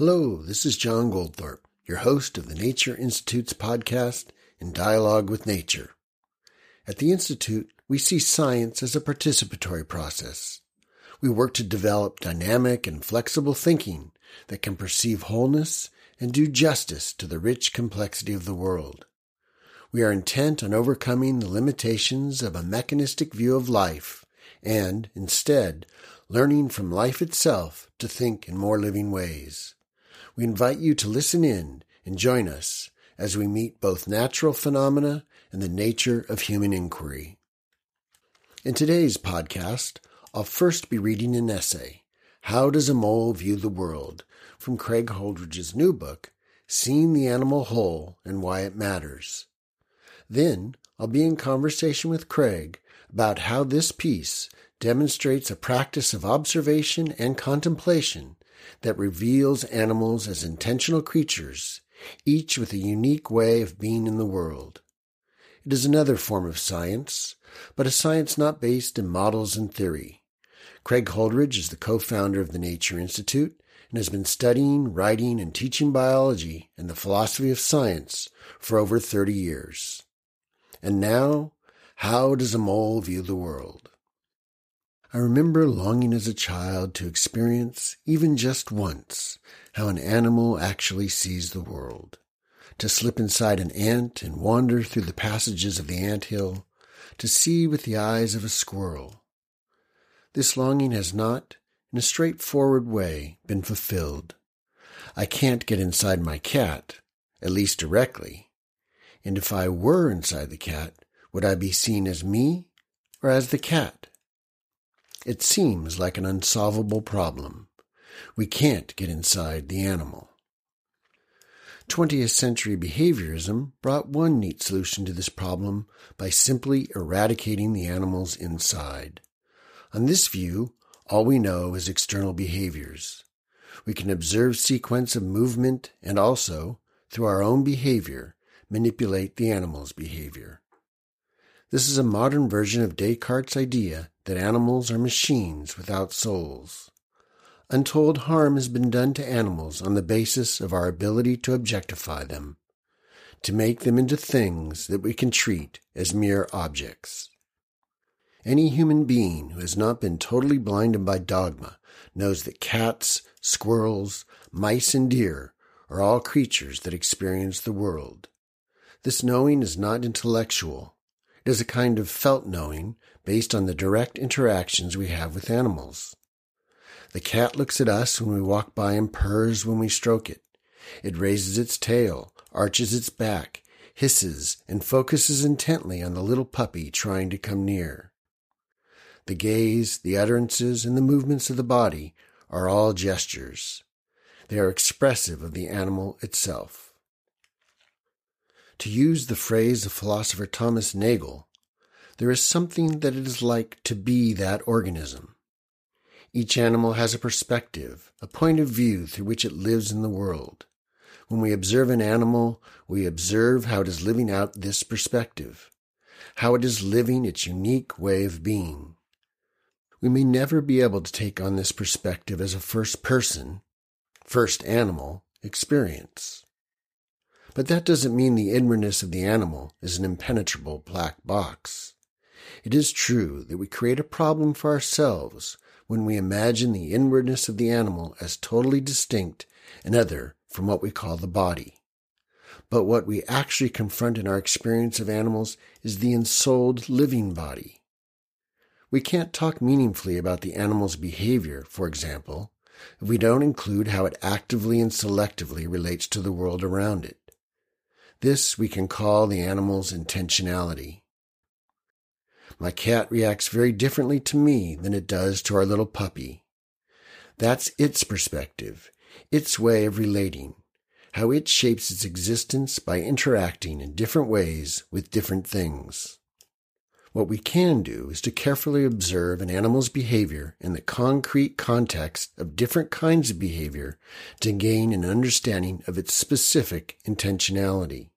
Hello, this is John Goldthorpe, your host of the Nature Institute's podcast, In Dialogue with Nature. At the Institute, we see science as a participatory process. We work to develop dynamic and flexible thinking that can perceive wholeness and do justice to the rich complexity of the world. We are intent on overcoming the limitations of a mechanistic view of life and, instead, learning from life itself to think in more living ways. We invite you to listen in and join us as we meet both natural phenomena and the nature of human inquiry. In today's podcast, I'll first be reading an essay, How Does a Mole View the World, from Craig Holdrege's new book, Seeing the Animal Whole and Why It Matters. Then I'll be in conversation with Craig about how this piece demonstrates a practice of observation and contemplation that reveals animals as intentional creatures, each with a unique way of being in the world. It is another form of science, but a science not based in models and theory. Craig Holdrege is the co-founder of the Nature Institute and has been studying, writing, and teaching biology and the philosophy of science for over 30 years. And now, how does a mole view the world? I remember longing as a child to experience, even just once, how an animal actually sees the world. To slip inside an ant and wander through the passages of the ant hill, to see with the eyes of a squirrel. This longing has not, in a straightforward way, been fulfilled. I can't get inside my cat, at least directly. And if I were inside the cat, would I be seen as me or as the cat? It seems like an unsolvable problem. We can't get inside the animal. 20th century behaviorism brought one neat solution to this problem by simply eradicating the animals inside. On this view, all we know is external behaviors. We can observe sequence of movement and also, through our own behavior, manipulate the animal's behavior. This is a modern version of Descartes' idea that animals are machines without souls. Untold harm has been done to animals on the basis of our ability to objectify them, to make them into things that we can treat as mere objects. Any human being who has not been totally blinded by dogma knows that cats, squirrels, mice, and deer are all creatures that experience the world. This knowing is not intellectual, it is a kind of felt knowing based on the direct interactions we have with animals. The cat looks at us when we walk by and purrs when we stroke it. It raises its tail, arches its back, hisses, and focuses intently on the little puppy trying to come near. The gaze, the utterances, and the movements of the body are all gestures. They are expressive of the animal itself. To use the phrase of philosopher Thomas Nagel, there is something that it is like to be that organism. Each animal has a perspective, a point of view through which it lives in the world. When we observe an animal, we observe how it is living out this perspective, how it is living its unique way of being. We may never be able to take on this perspective as a first person, first animal experience. But that doesn't mean the inwardness of the animal is an impenetrable black box. It is true that we create a problem for ourselves when we imagine the inwardness of the animal as totally distinct and other from what we call the body. But what we actually confront in our experience of animals is the ensouled living body. We can't talk meaningfully about the animal's behavior, for example, if we don't include how it actively and selectively relates to the world around it. This we can call the animal's intentionality. My cat reacts very differently to me than it does to our little puppy. That's its perspective, its way of relating, how it shapes its existence by interacting in different ways with different things. What we can do is to carefully observe an animal's behavior in the concrete context of different kinds of behavior to gain an understanding of its specific intentionality.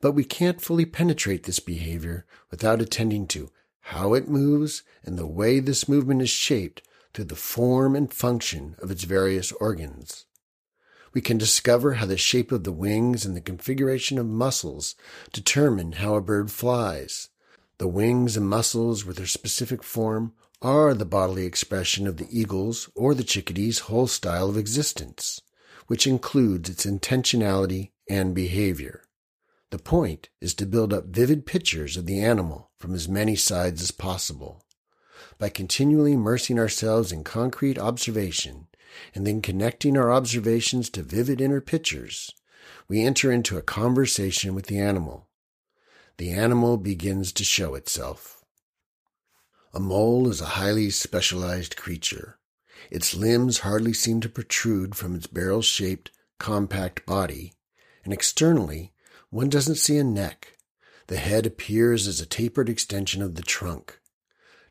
But we can't fully penetrate this behavior without attending to how it moves and the way this movement is shaped through the form and function of its various organs. We can discover how the shape of the wings and the configuration of muscles determine how a bird flies. The wings and muscles with their specific form are the bodily expression of the eagle's or the chickadee's whole style of existence, which includes its intentionality and behavior. The point is to build up vivid pictures of the animal from as many sides as possible. By continually immersing ourselves in concrete observation, and then connecting our observations to vivid inner pictures, we enter into a conversation with the animal. The animal begins to show itself. A mole is a highly specialized creature. Its limbs hardly seem to protrude from its barrel shaped, compact body, and externally one doesn't see a neck. The head appears as a tapered extension of the trunk.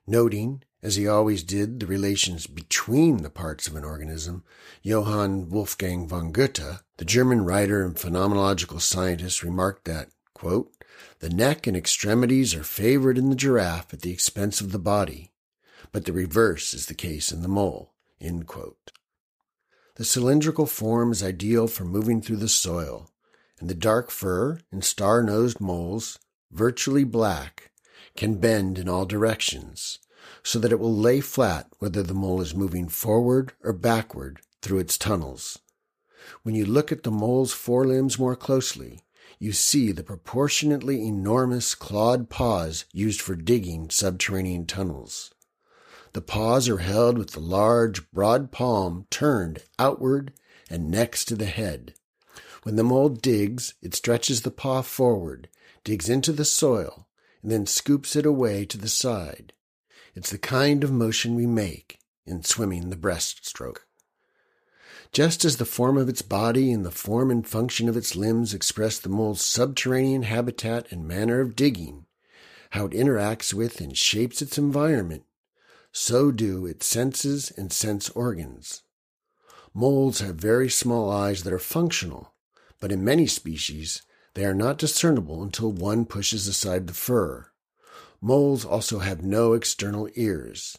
Noting, as he always did, the relations between the parts of an organism, Johann Wolfgang von Goethe, the German writer and phenomenological scientist, remarked that, quote, the neck and extremities are favored in the giraffe at the expense of the body, but the reverse is the case in the mole. The cylindrical form is ideal for moving through the soil, and the dark fur in star-nosed moles, virtually black, can bend in all directions, so that it will lay flat whether the mole is moving forward or backward through its tunnels. When you look at the mole's forelimbs more closely, you see the proportionately enormous clawed paws used for digging subterranean tunnels. The paws are held with the large, broad palm turned outward and next to the head. When the mole digs, it stretches the paw forward, digs into the soil, and then scoops it away to the side. It's the kind of motion we make in swimming the breaststroke. Just as the form of its body and the form and function of its limbs express the mole's subterranean habitat and manner of digging, how it interacts with and shapes its environment, so do its senses and sense organs. Moles have very small eyes that are functional, but in many species, they are not discernible until one pushes aside the fur. Moles also have no external ears,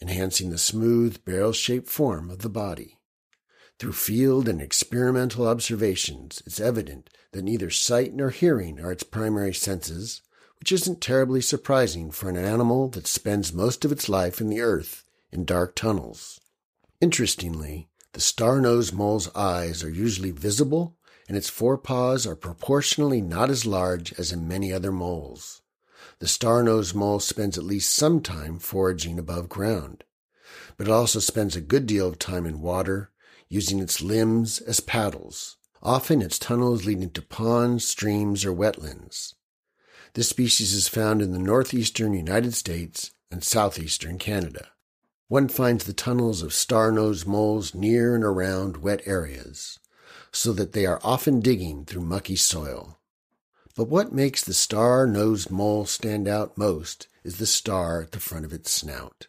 enhancing the smooth, barrel shaped form of the body. Through field and experimental observations, it's evident that neither sight nor hearing are its primary senses, which isn't terribly surprising for an animal that spends most of its life in the earth in dark tunnels. Interestingly, the star-nosed mole's eyes are usually visible and its forepaws are proportionally not as large as in many other moles. The star-nosed mole spends at least some time foraging above ground, but it also spends a good deal of time in water using its limbs as paddles, often its tunnels leading to ponds, streams, or wetlands. This species is found in the northeastern United States and southeastern Canada. One finds the tunnels of star-nosed moles near and around wet areas, so that they are often digging through mucky soil. But what makes the star-nosed mole stand out most is the star at the front of its snout.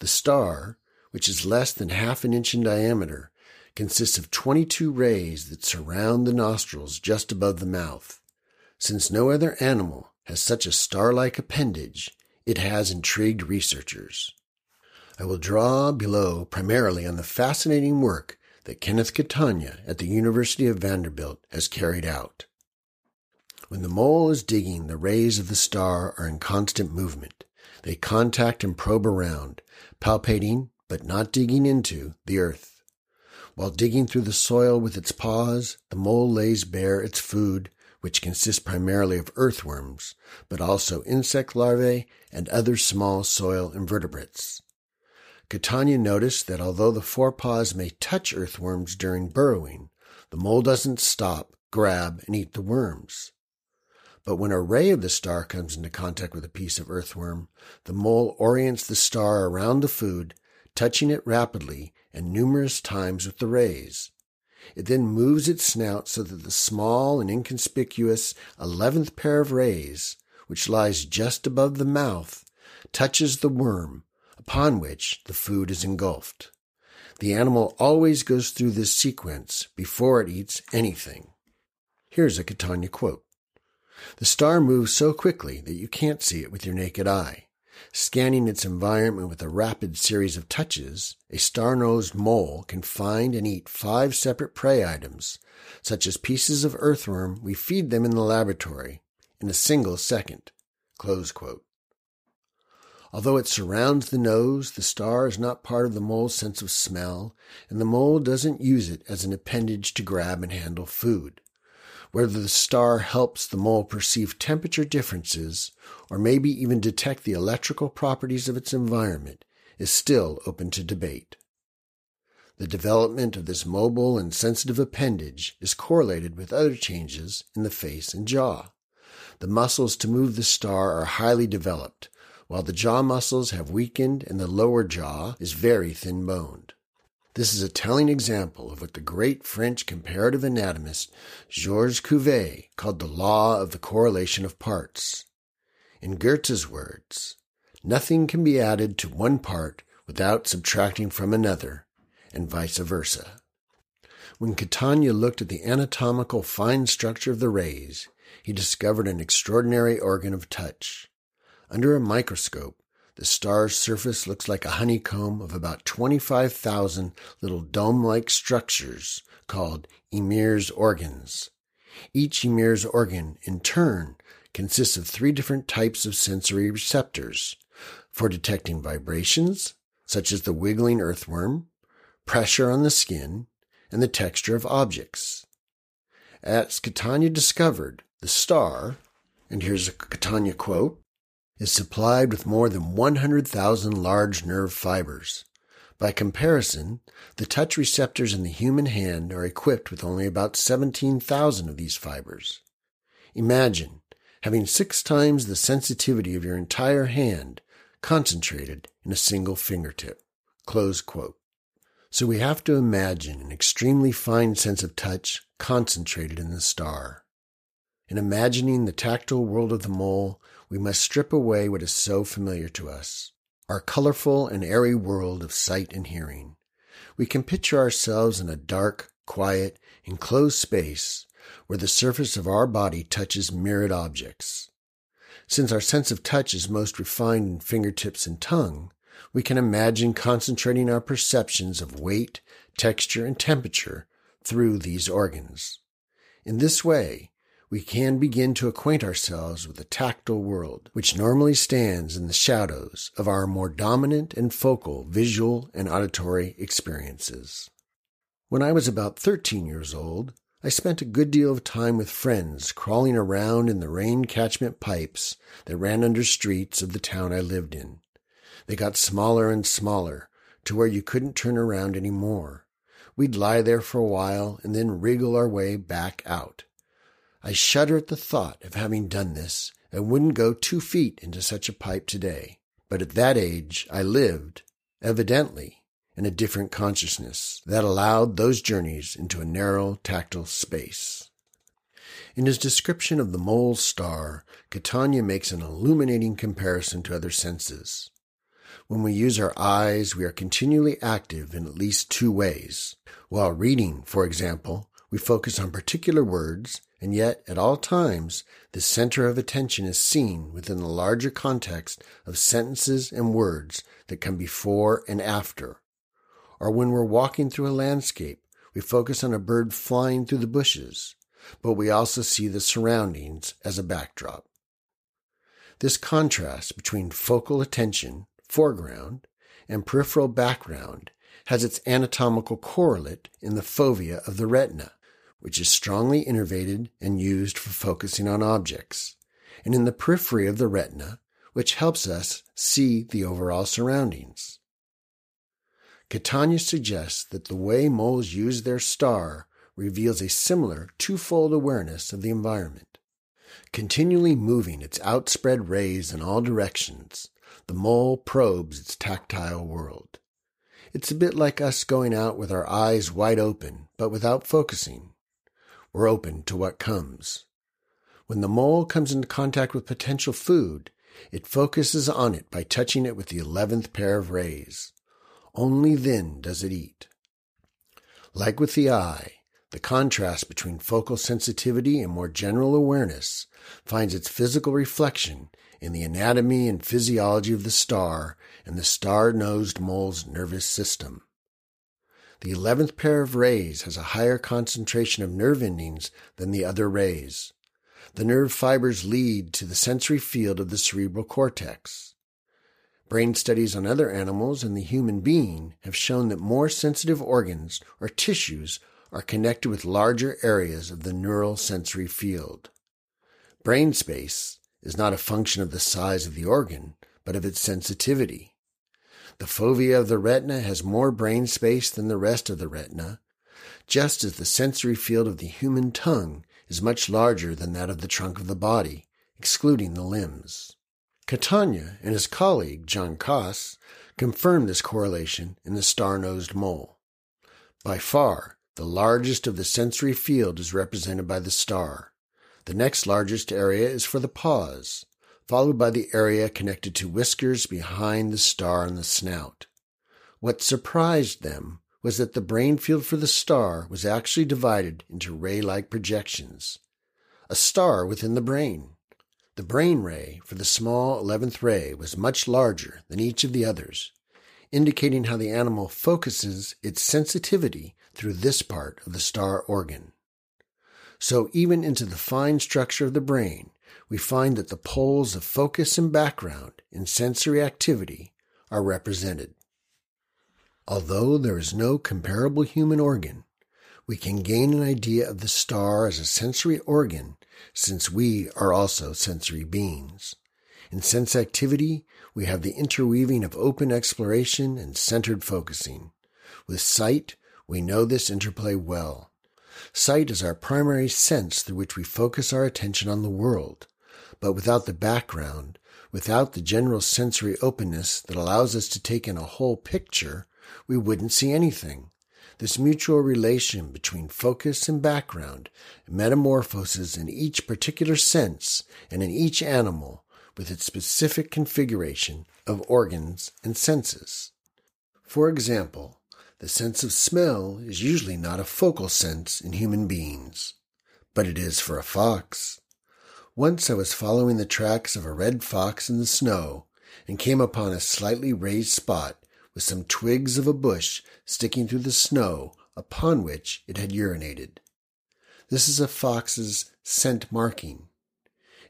The star, which is less than half an inch in diameter, consists of 22 rays that surround the nostrils just above the mouth. Since no other animal has such a star-like appendage, it has intrigued researchers. I will draw below primarily on the fascinating work that Kenneth Catania at the University of Vanderbilt has carried out. When the mole is digging, the rays of the star are in constant movement. They contact and probe around, palpating, but not digging into, the earth. While digging through the soil with its paws, the mole lays bare its food, which consists primarily of earthworms, but also insect larvae and other small soil invertebrates. Catania noticed that although the forepaws may touch earthworms during burrowing, the mole doesn't stop, grab, and eat the worms. But when a ray of the star comes into contact with a piece of earthworm, the mole orients the star around the food, touching it rapidly and numerous times with the rays. It then moves its snout so that the small and inconspicuous eleventh pair of rays, which lies just above the mouth, touches the worm, upon which the food is engulfed. The animal always goes through this sequence before it eats anything. Here's a Catania quote. The star moves so quickly that you can't see it with your naked eye. Scanning its environment with a rapid series of touches, a star-nosed mole can find and eat five separate prey items, such as pieces of earthworm we feed them in the laboratory, in a single second. Although it surrounds the nose, the star is not part of the mole's sense of smell, and the mole doesn't use it as an appendage to grab and handle food. Whether the star helps the mole perceive temperature differences, or maybe even detect the electrical properties of its environment, is still open to debate. The development of this mobile and sensitive appendage is correlated with other changes in the face and jaw. The muscles to move the star are highly developed, while the jaw muscles have weakened and the lower jaw is very thin boned. This is a telling example of what the great French comparative anatomist Georges Cuvier called the law of the correlation of parts. In Goethe's words, nothing can be added to one part without subtracting from another, and vice versa. When Catania looked at the anatomical fine structure of the rays, he discovered an extraordinary organ of touch. Under a microscope, the star's surface looks like a honeycomb of about 25,000 little dome-like structures called Eimer's organs. Each Eimer's organ, in turn, consists of three different types of sensory receptors for detecting vibrations, such as the wiggling earthworm, pressure on the skin, and the texture of objects. As Catania discovered, the star, and here's a Catania quote, is supplied with more than 100,000 large nerve fibers. By comparison, the touch receptors in the human hand are equipped with only about 17,000 of these fibers. Imagine having six times the sensitivity of your entire hand concentrated in a single fingertip. So we have to imagine an extremely fine sense of touch concentrated in the star. In imagining the tactile world of the mole, we must strip away what is so familiar to us our colorful and airy world of sight and hearing. We can picture ourselves in a dark, quiet, enclosed space where the surface of our body touches mirrored objects. Since our sense of touch is most refined in fingertips and tongue, we can imagine concentrating our perceptions of weight, texture, and temperature through these organs. In this way, we can begin to acquaint ourselves with the tactile world, which normally stands in the shadows of our more dominant and focal visual and auditory experiences. When I was about 13 years old, I spent a good deal of time with friends crawling around in the rain catchment pipes that ran under streets of the town I lived in. They got smaller and smaller to where you couldn't turn around any more. We'd lie there for a while and then wriggle our way back out. I shudder at the thought of having done this and wouldn't go two feet into such a pipe today. But at that age, I lived, evidently, in a different consciousness that allowed those journeys into a narrow tactile space. In his description of the mole star, Catania makes an illuminating comparison to other senses. When we use our eyes, we are continually active in at least two ways. While reading, for example, we focus on particular words and yet at all times the center of attention is seen within the larger context of sentences and words that come before and after. Or when we're walking through a landscape, we focus on a bird flying through the bushes, but we also see the surroundings as a backdrop. This contrast between focal attention, foreground, and peripheral background has its anatomical correlate in the fovea of the retina, which is strongly innervated and used for focusing on objects, and in the periphery of the retina, which helps us see the overall surroundings. Catania suggests that the way moles use their star reveals a similar twofold awareness of the environment. Continually moving its outspread rays in all directions, the mole probes its tactile world. It's a bit like us going out with our eyes wide open, but without focusing. We're open to what comes. When the mole comes into contact with potential food, it focuses on it by touching it with the eleventh pair of rays. Only then does it eat. Like with the eye, the contrast between focal sensitivity and more general awareness finds its physical reflection in the anatomy and physiology of the star and the star-nosed mole's nervous system. The eleventh pair of rays has a higher concentration of nerve endings than the other rays. The nerve fibers lead to the sensory field of the cerebral cortex. Brain studies on other animals and the human being have shown that more sensitive organs or tissues are connected with larger areas of the neural sensory field. Brain space is not a function of the size of the organ, but of its sensitivity. The fovea of the retina has more brain space than the rest of the retina, just as the sensory field of the human tongue is much larger than that of the trunk of the body, excluding the limbs. Catania and his colleague, Jon Kaas, confirmed this correlation in the star-nosed mole. By far, the largest of the sensory field is represented by the star. The next largest area is for the paws, followed by the area connected to whiskers behind the star on the snout. What surprised them was that the brain field for the star was actually divided into ray-like projections. A star within the brain. The brain ray for the small 11th ray was much larger than each of the others, indicating how the animal focuses its sensitivity through this part of the star organ. So even into the fine structure of the brain, we find that the poles of focus and background in sensory activity are represented. Although there is no comparable human organ, we can gain an idea of the star as a sensory organ since we are also sensory beings. In sense activity, we have the interweaving of open exploration and centered focusing. With sight, we know this interplay well. Sight is our primary sense through which we focus our attention on the world. But without the background, without the general sensory openness that allows us to take in a whole picture, we wouldn't see anything. This mutual relation between focus and background metamorphoses in each particular sense and in each animal with its specific configuration of organs and senses. For example, the sense of smell is usually not a focal sense in human beings, but it is for a fox. Once I was following the tracks of a red fox in the snow and came upon a slightly raised spot with some twigs of a bush sticking through the snow upon which it had urinated. This is a fox's scent marking.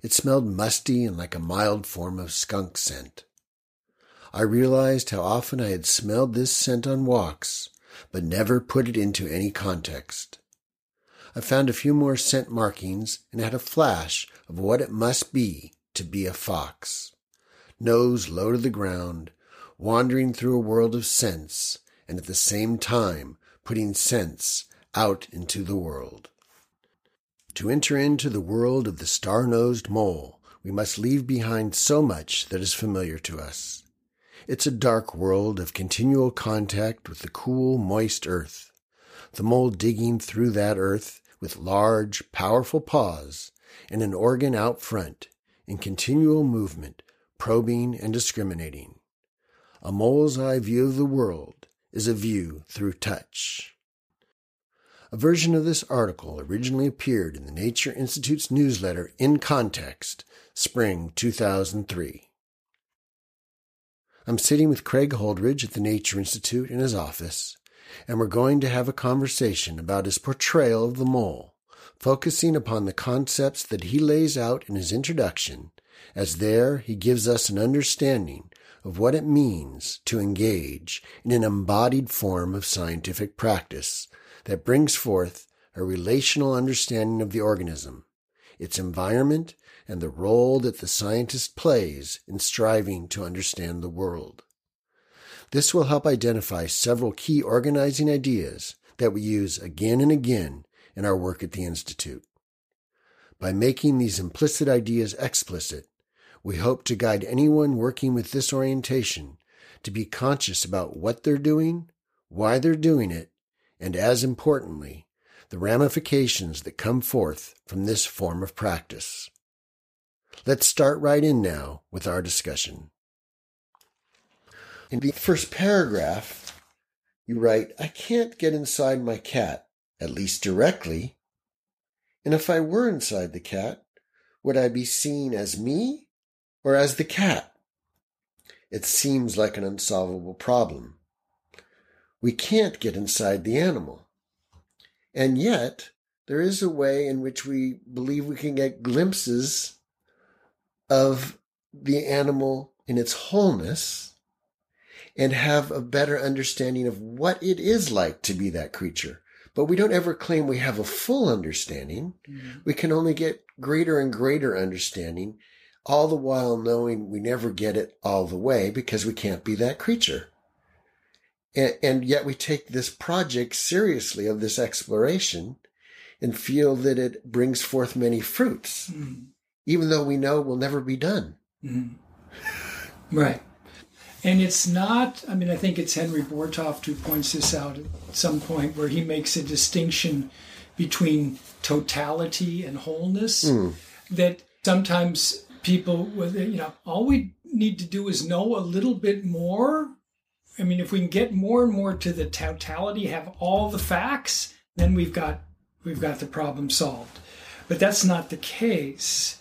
It smelled musty and like a mild form of skunk scent. I realized how often I had smelled this scent on walks, but never put it into any context. I found a few more scent markings and had a flash of what it must be to be a fox. Nose low to the ground, wandering through a world of sense and at the same time putting sense out into the world. To enter into the world of the star-nosed mole, we must leave behind so much that is familiar to us. It's a dark world of continual contact with the cool, moist earth. The mole digging through that earth with large, powerful paws and an organ out front in continual movement, probing and discriminating. A mole's eye view of the world is a view through touch. A version of this article originally appeared in the Nature Institute's newsletter In Context, spring 2003. I'm sitting with Craig Holdrege at the Nature Institute in his office, and we're going to have a conversation about his portrayal of the mole, focusing upon the concepts that he lays out in his introduction, as there he gives us an understanding of what it means to engage in an embodied form of scientific practice that brings forth a relational understanding of the organism, its environment, and the role that the scientist plays in striving to understand the world. This will help identify several key organizing ideas that we use again and again in our work at the Institute. By making these implicit ideas explicit, we hope to guide anyone working with this orientation to be conscious about what they're doing, why they're doing it, and as importantly, the ramifications that come forth from this form of practice. Let's start right in now with our discussion. In the first paragraph, you write, I can't get inside my cat at least directly. And if I were inside the cat, would I be seen as me or as the cat? It seems like an unsolvable problem. We can't get inside the animal. And yet, there is a way in which we believe we can get glimpses of the animal in its wholeness and have a better understanding of what it is like to be that creature. But we don't ever claim we have a full understanding. Mm-hmm. We can only get greater and greater understanding, all the while knowing we never get it all the way because we can't be that creature. And, and yet we take this project seriously of this exploration and feel that it brings forth many fruits, mm-hmm. even though we know it will never be done. Mm-hmm. Right. And it's not, I mean, I think it's Henry Bortoft who points this out at some point where he makes a distinction between totality and wholeness. Mm. That sometimes people, with you know, all we need to do is know a little bit more. I mean, if we can get more and more to the totality, have all the facts, then we've got we've got the problem solved. But that's not the case.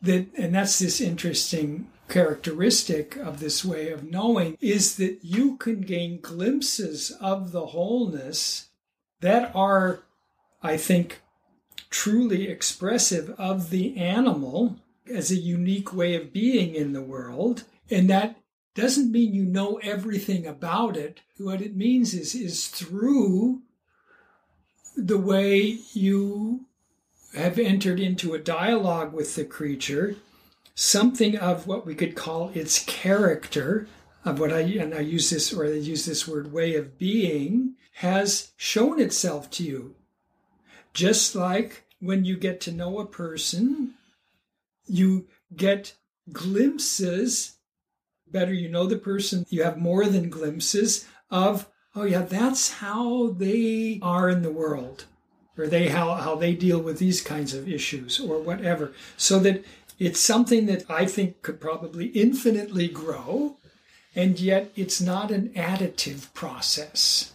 That and that's this interesting characteristic of this way of knowing is that you can gain glimpses of the wholeness that are, I think, truly expressive of the animal as a unique way of being in the world. And that doesn't mean you know everything about it. What it means is, is through the way you have entered into a dialogue with the creature, something of what we could call its character of what I and I use this or I use this word way of being has shown itself to you. Just like when you get to know a person, you get glimpses, better you know the person, you have more than glimpses of, oh yeah, that's how they are in the world. Or they how, how they deal with these kinds of issues or whatever. So that it's something that I think could probably infinitely grow, and yet it's not an additive process.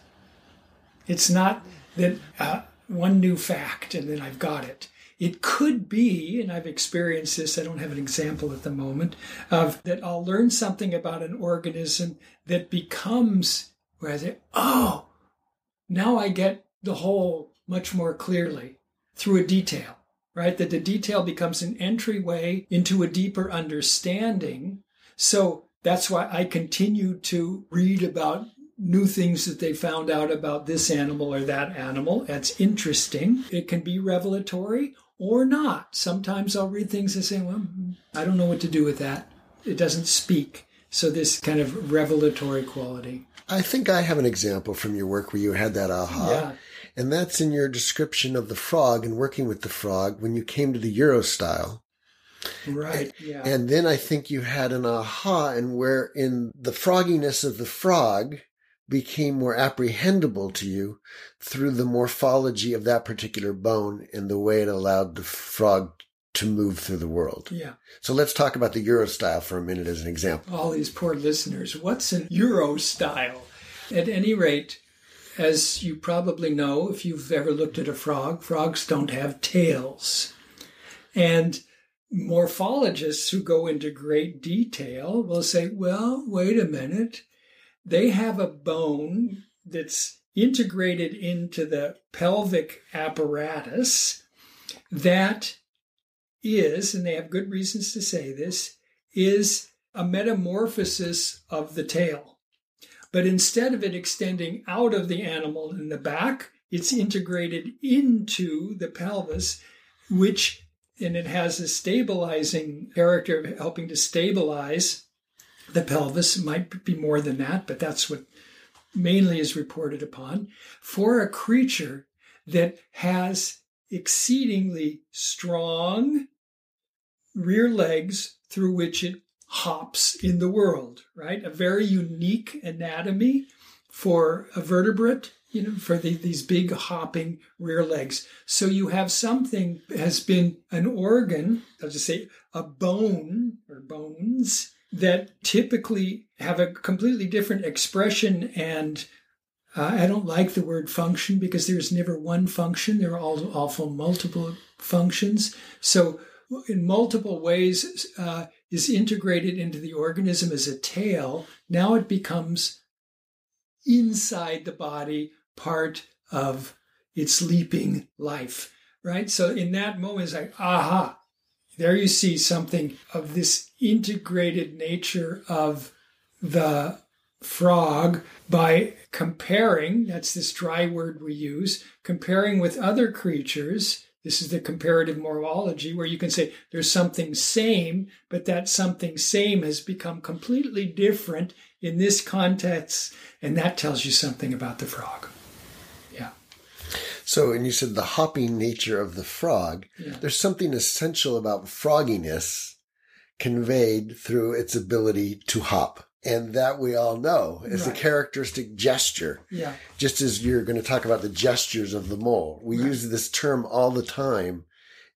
It's not that uh, one new fact and then I've got it. It could be, and I've experienced this, I don't have an example at the moment, of that I'll learn something about an organism that becomes where I say, oh, now I get the whole much more clearly through a detail right? That the detail becomes an entryway into a deeper understanding. So that's why I continue to read about new things that they found out about this animal or that animal. That's interesting. It can be revelatory or not. Sometimes I'll read things and say, well, I don't know what to do with that. It doesn't speak. So this kind of revelatory quality. I think I have an example from your work where you had that aha. Yeah. And that's in your description of the frog and working with the frog when you came to the urostyle. Right. Yeah. And then I think you had an aha and where in the frogginess of the frog became more apprehendable to you through the morphology of that particular bone and the way it allowed the frog to move through the world. Yeah. So let's talk about the urostyle for a minute as an example. All these poor listeners. What's an urostyle? At any rate, as you probably know, if you've ever looked at a frog, frogs don't have tails. And morphologists who go into great detail will say, well, wait a minute. They have a bone that's integrated into the pelvic apparatus that is, and they have good reasons to say this, is a metamorphosis of the tail. But instead of it extending out of the animal in the back, it's integrated into the pelvis, which, and it has a stabilizing character of helping to stabilize the pelvis. It might be more than that, but that's what mainly is reported upon. For a creature that has exceedingly strong rear legs through which it hops in the world, right? A very unique anatomy for a vertebrate, you know, for the, these big hopping rear legs. So you have something has been an organ, I'll just say a bone or bones that typically have a completely different expression and Uh, I don't like the word function because there's never one function. There are all awful multiple functions. So, in multiple ways, uh, is integrated into the organism as a tail. Now it becomes inside the body, part of its leaping life, right? So, in that moment, it's like, aha, there you see something of this integrated nature of the frog by comparing, that's this dry word we use, comparing with other creatures. This is the comparative morphology where you can say there's something same, but that something same has become completely different in this context, and that tells you something about the frog. Yeah. So, and you said the hopping nature of the frog. Yeah. There's something essential about frogginess conveyed through its ability to hop. And that we all know is right. a characteristic gesture. Yeah. Just as you're going to talk about the gestures of the mole. We right. use this term all the time,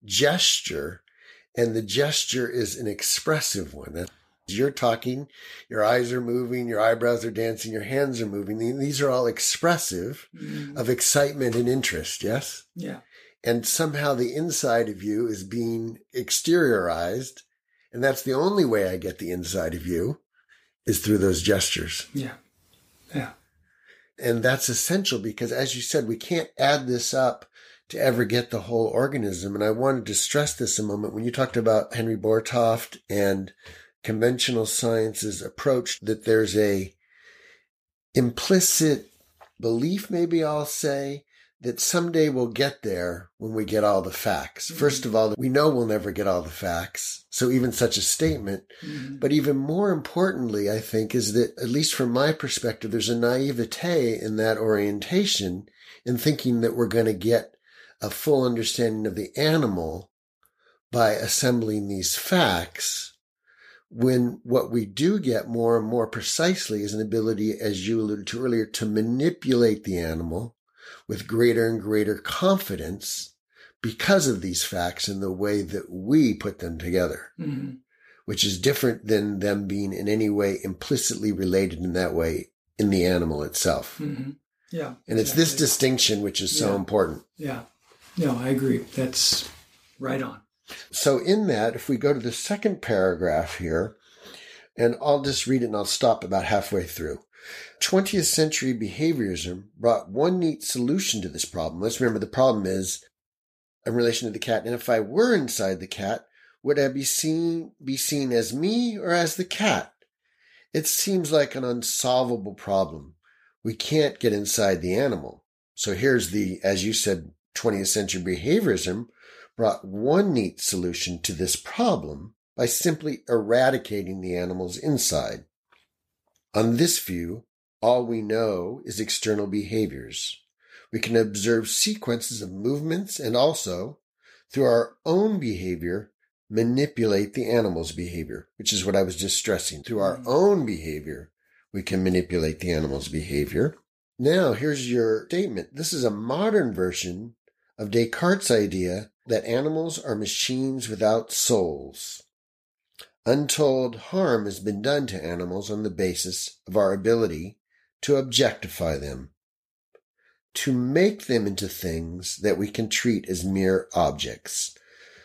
gesture, and the gesture is an expressive one. You're talking, your eyes are moving, your eyebrows are dancing, your hands are moving. These are all expressive mm. of excitement and interest, yes? Yeah. And somehow the inside of you is being exteriorized. And that's the only way I get the inside of you is through those gestures. Yeah. Yeah. And that's essential because as you said, we can't add this up to ever get the whole organism. And I wanted to stress this a moment when you talked about Henry Bortoft and conventional science's approach that there's a implicit belief, maybe I'll say, that someday we'll get there when we get all the facts. Mm-hmm. First of all, we know we'll never get all the facts. So even such a statement, mm-hmm. but even more importantly, I think is that at least from my perspective, there's a naivete in that orientation in thinking that we're going to get a full understanding of the animal by assembling these facts when what we do get more and more precisely is an ability, as you alluded to earlier, to manipulate the animal with greater and greater confidence because of these facts and the way that we put them together, mm-hmm. which is different than them being in any way implicitly related in that way in the animal itself. Mm-hmm. Yeah. And it's this distinction which is so important. Yeah. No, I agree. That's right on. So, in that, if we go to the second paragraph here, and I'll just read it and I'll stop about halfway through. 20th century behaviorism brought one neat solution to this problem. Let's remember the problem is in relation to the cat. And if I were inside the cat, would I be seen, be seen as me or as the cat? It seems like an unsolvable problem. We can't get inside the animal. So here's the, as you said, 20th century behaviorism brought one neat solution to this problem by simply eradicating the animal's inside. On this view, all we know is external behaviors. We can observe sequences of movements and also, through our own behavior, manipulate the animal's behavior, which is what I was just stressing. Through our mm. own behavior, we can manipulate the animal's behavior. Now, here's your statement. This is a modern version of Descartes' idea that animals are machines without souls. Untold harm has been done to animals on the basis of our ability to objectify them, to make them into things that we can treat as mere objects.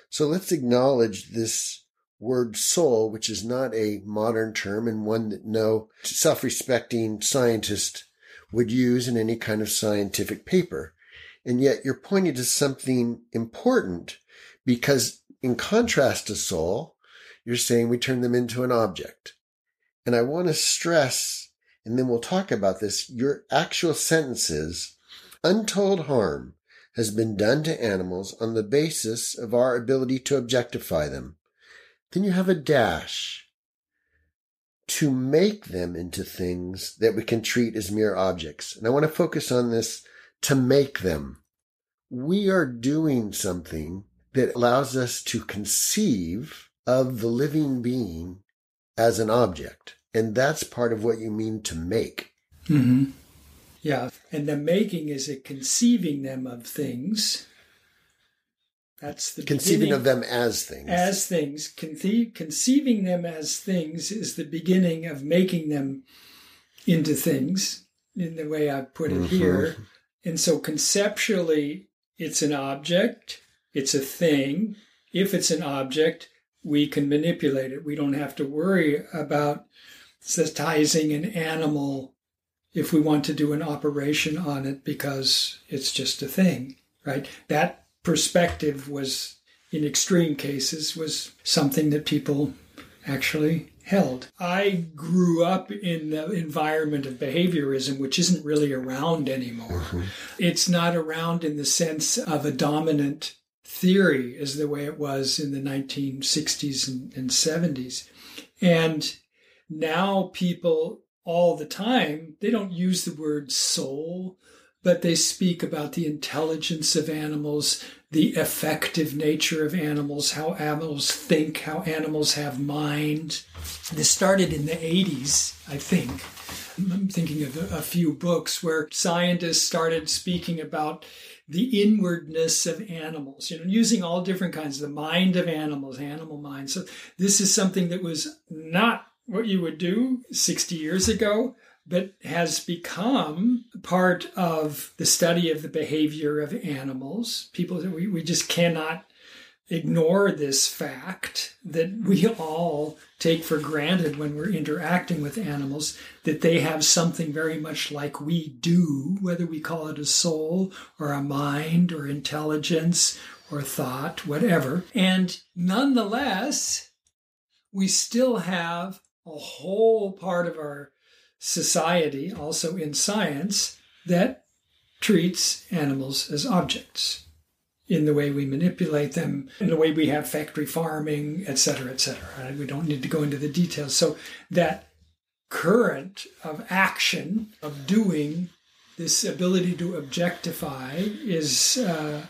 So let's acknowledge this word soul, which is not a modern term and one that no self-respecting scientist would use in any kind of scientific paper. And yet you're pointing to something important because in contrast to soul, you're saying we turn them into an object. And I want to stress, and then we'll talk about this, your actual sentences, untold harm has been done to animals on the basis of our ability to objectify them. Then you have a dash to make them into things that we can treat as mere objects. And I want to focus on this to make them. We are doing something that allows us to conceive of the living being as an object. And that's part of what you mean to make. Mm-hmm. Yeah. And the making is a conceiving them of things. That's the conceiving beginning. of them as things. As things. Conce- conceiving them as things is the beginning of making them into things in the way I put it mm-hmm. here. And so conceptually, it's an object, it's a thing. If it's an object, we can manipulate it. We don't have to worry about sensitizing an animal if we want to do an operation on it because it's just a thing, right? That perspective was, in extreme cases, was something that people actually held. I grew up in the environment of behaviorism, which isn't really around anymore. Mm-hmm. It's not around in the sense of a dominant theory as the way it was in the 1960s and, and 70s. And now people all the time, they don't use the word soul, but they speak about the intelligence of animals, the affective nature of animals, how animals think, how animals have mind. This started in the 80s, I think. I'm thinking of a few books where scientists started speaking about the inwardness of animals, you know, using all different kinds, the mind of animals, animal mind. So this is something that was not what you would do 60 years ago, but has become part of the study of the behavior of animals. People, we, we just cannot ignore this fact that we all take for granted when we're interacting with animals that they have something very much like we do, whether we call it a soul or a mind or intelligence or thought, whatever. And nonetheless, we still have a whole part of our society, also in science, that treats animals as objects in the way we manipulate them, in the way we have factory farming, et cetera, et cetera. We don't need to go into the details. So that current of action, of doing, this ability to objectify is uh,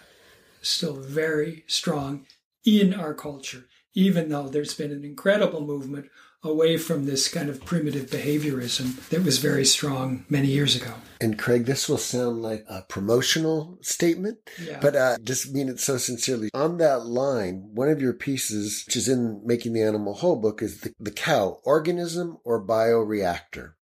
still very strong in our culture, even though there's been an incredible movement away from this kind of primitive behaviorism that was very strong many years ago. And Craig, this will sound like a promotional statement, yeah. but uh, just mean it so sincerely. On that line, one of your pieces, which is in Making the Animal Whole book, is the, the cow, organism or bioreactor.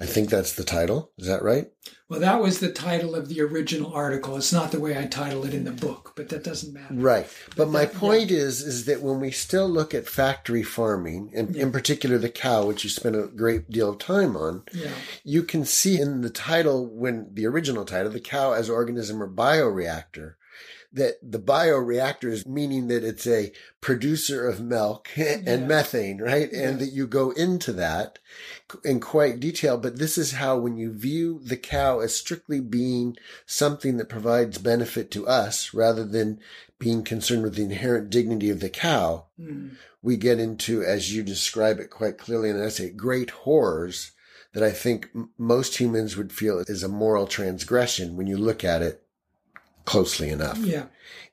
I think that's the title. Is that right? Well, that was the title of the original article. It's not the way I title it in the book, but that doesn't matter. Right. But, but my that, point yeah. is, is that when we still look at factory farming, and yeah. in particular the cow, which you spent a great deal of time on, yeah. you can see in the title, when the original title, the cow as organism or bioreactor, that the bioreactor is meaning that it's a producer of milk and yeah. methane, right? Yeah. And that you go into that in quite detail. But this is how, when you view the cow as strictly being something that provides benefit to us rather than being concerned with the inherent dignity of the cow, mm. we get into, as you describe it quite clearly in an essay, great horrors that I think most humans would feel is a moral transgression when you look at it closely enough. Yeah.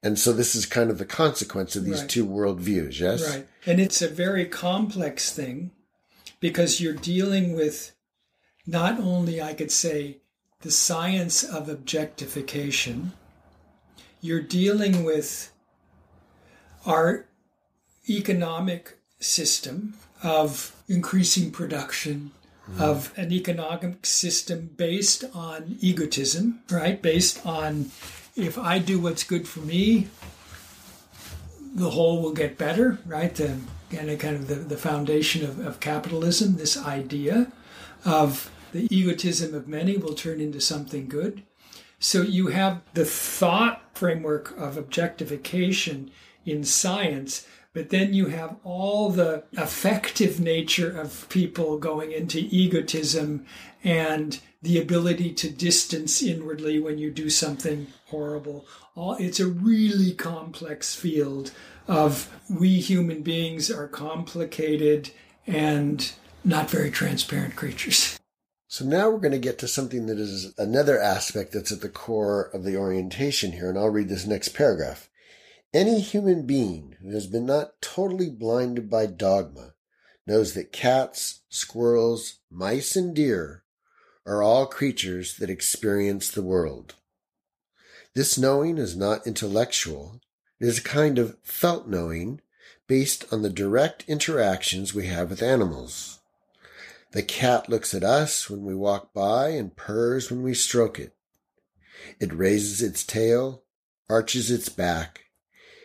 And so this is kind of the consequence of these right. two worldviews, yes? Right. And it's a very complex thing because you're dealing with not only, I could say, the science of objectification, you're dealing with our economic system of increasing production, mm. of an economic system based on egotism, right? Based on if I do what's good for me, the whole will get better, right? The, and kind of the, the foundation of, of capitalism, this idea of the egotism of many will turn into something good. So you have the thought framework of objectification in science, but then you have all the affective nature of people going into egotism and the ability to distance inwardly when you do something horrible. It's a really complex field of we human beings are complicated and not very transparent creatures. So now we're going to get to something that is another aspect that's at the core of the orientation here, and I'll read this next paragraph. Any human being who has been not totally blinded by dogma knows that cats, squirrels, mice, and deer are all creatures that experience the world. This knowing is not intellectual. It is a kind of felt knowing based on the direct interactions we have with animals. The cat looks at us when we walk by and purrs when we stroke it. It raises its tail, arches its back,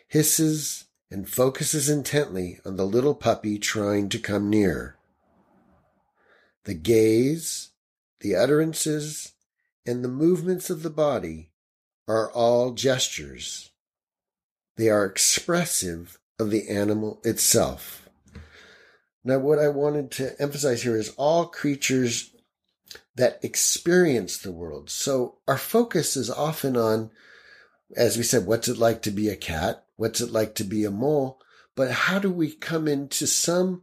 hisses, and focuses intently on the little puppy trying to come near. The gaze, the utterances, and the movements of the body are all gestures. They are expressive of the animal itself. Now, what I wanted to emphasize here is all creatures that experience the world. So our focus is often on, as we said, what's it like to be a cat? What's it like to be a mole? But how do we come into some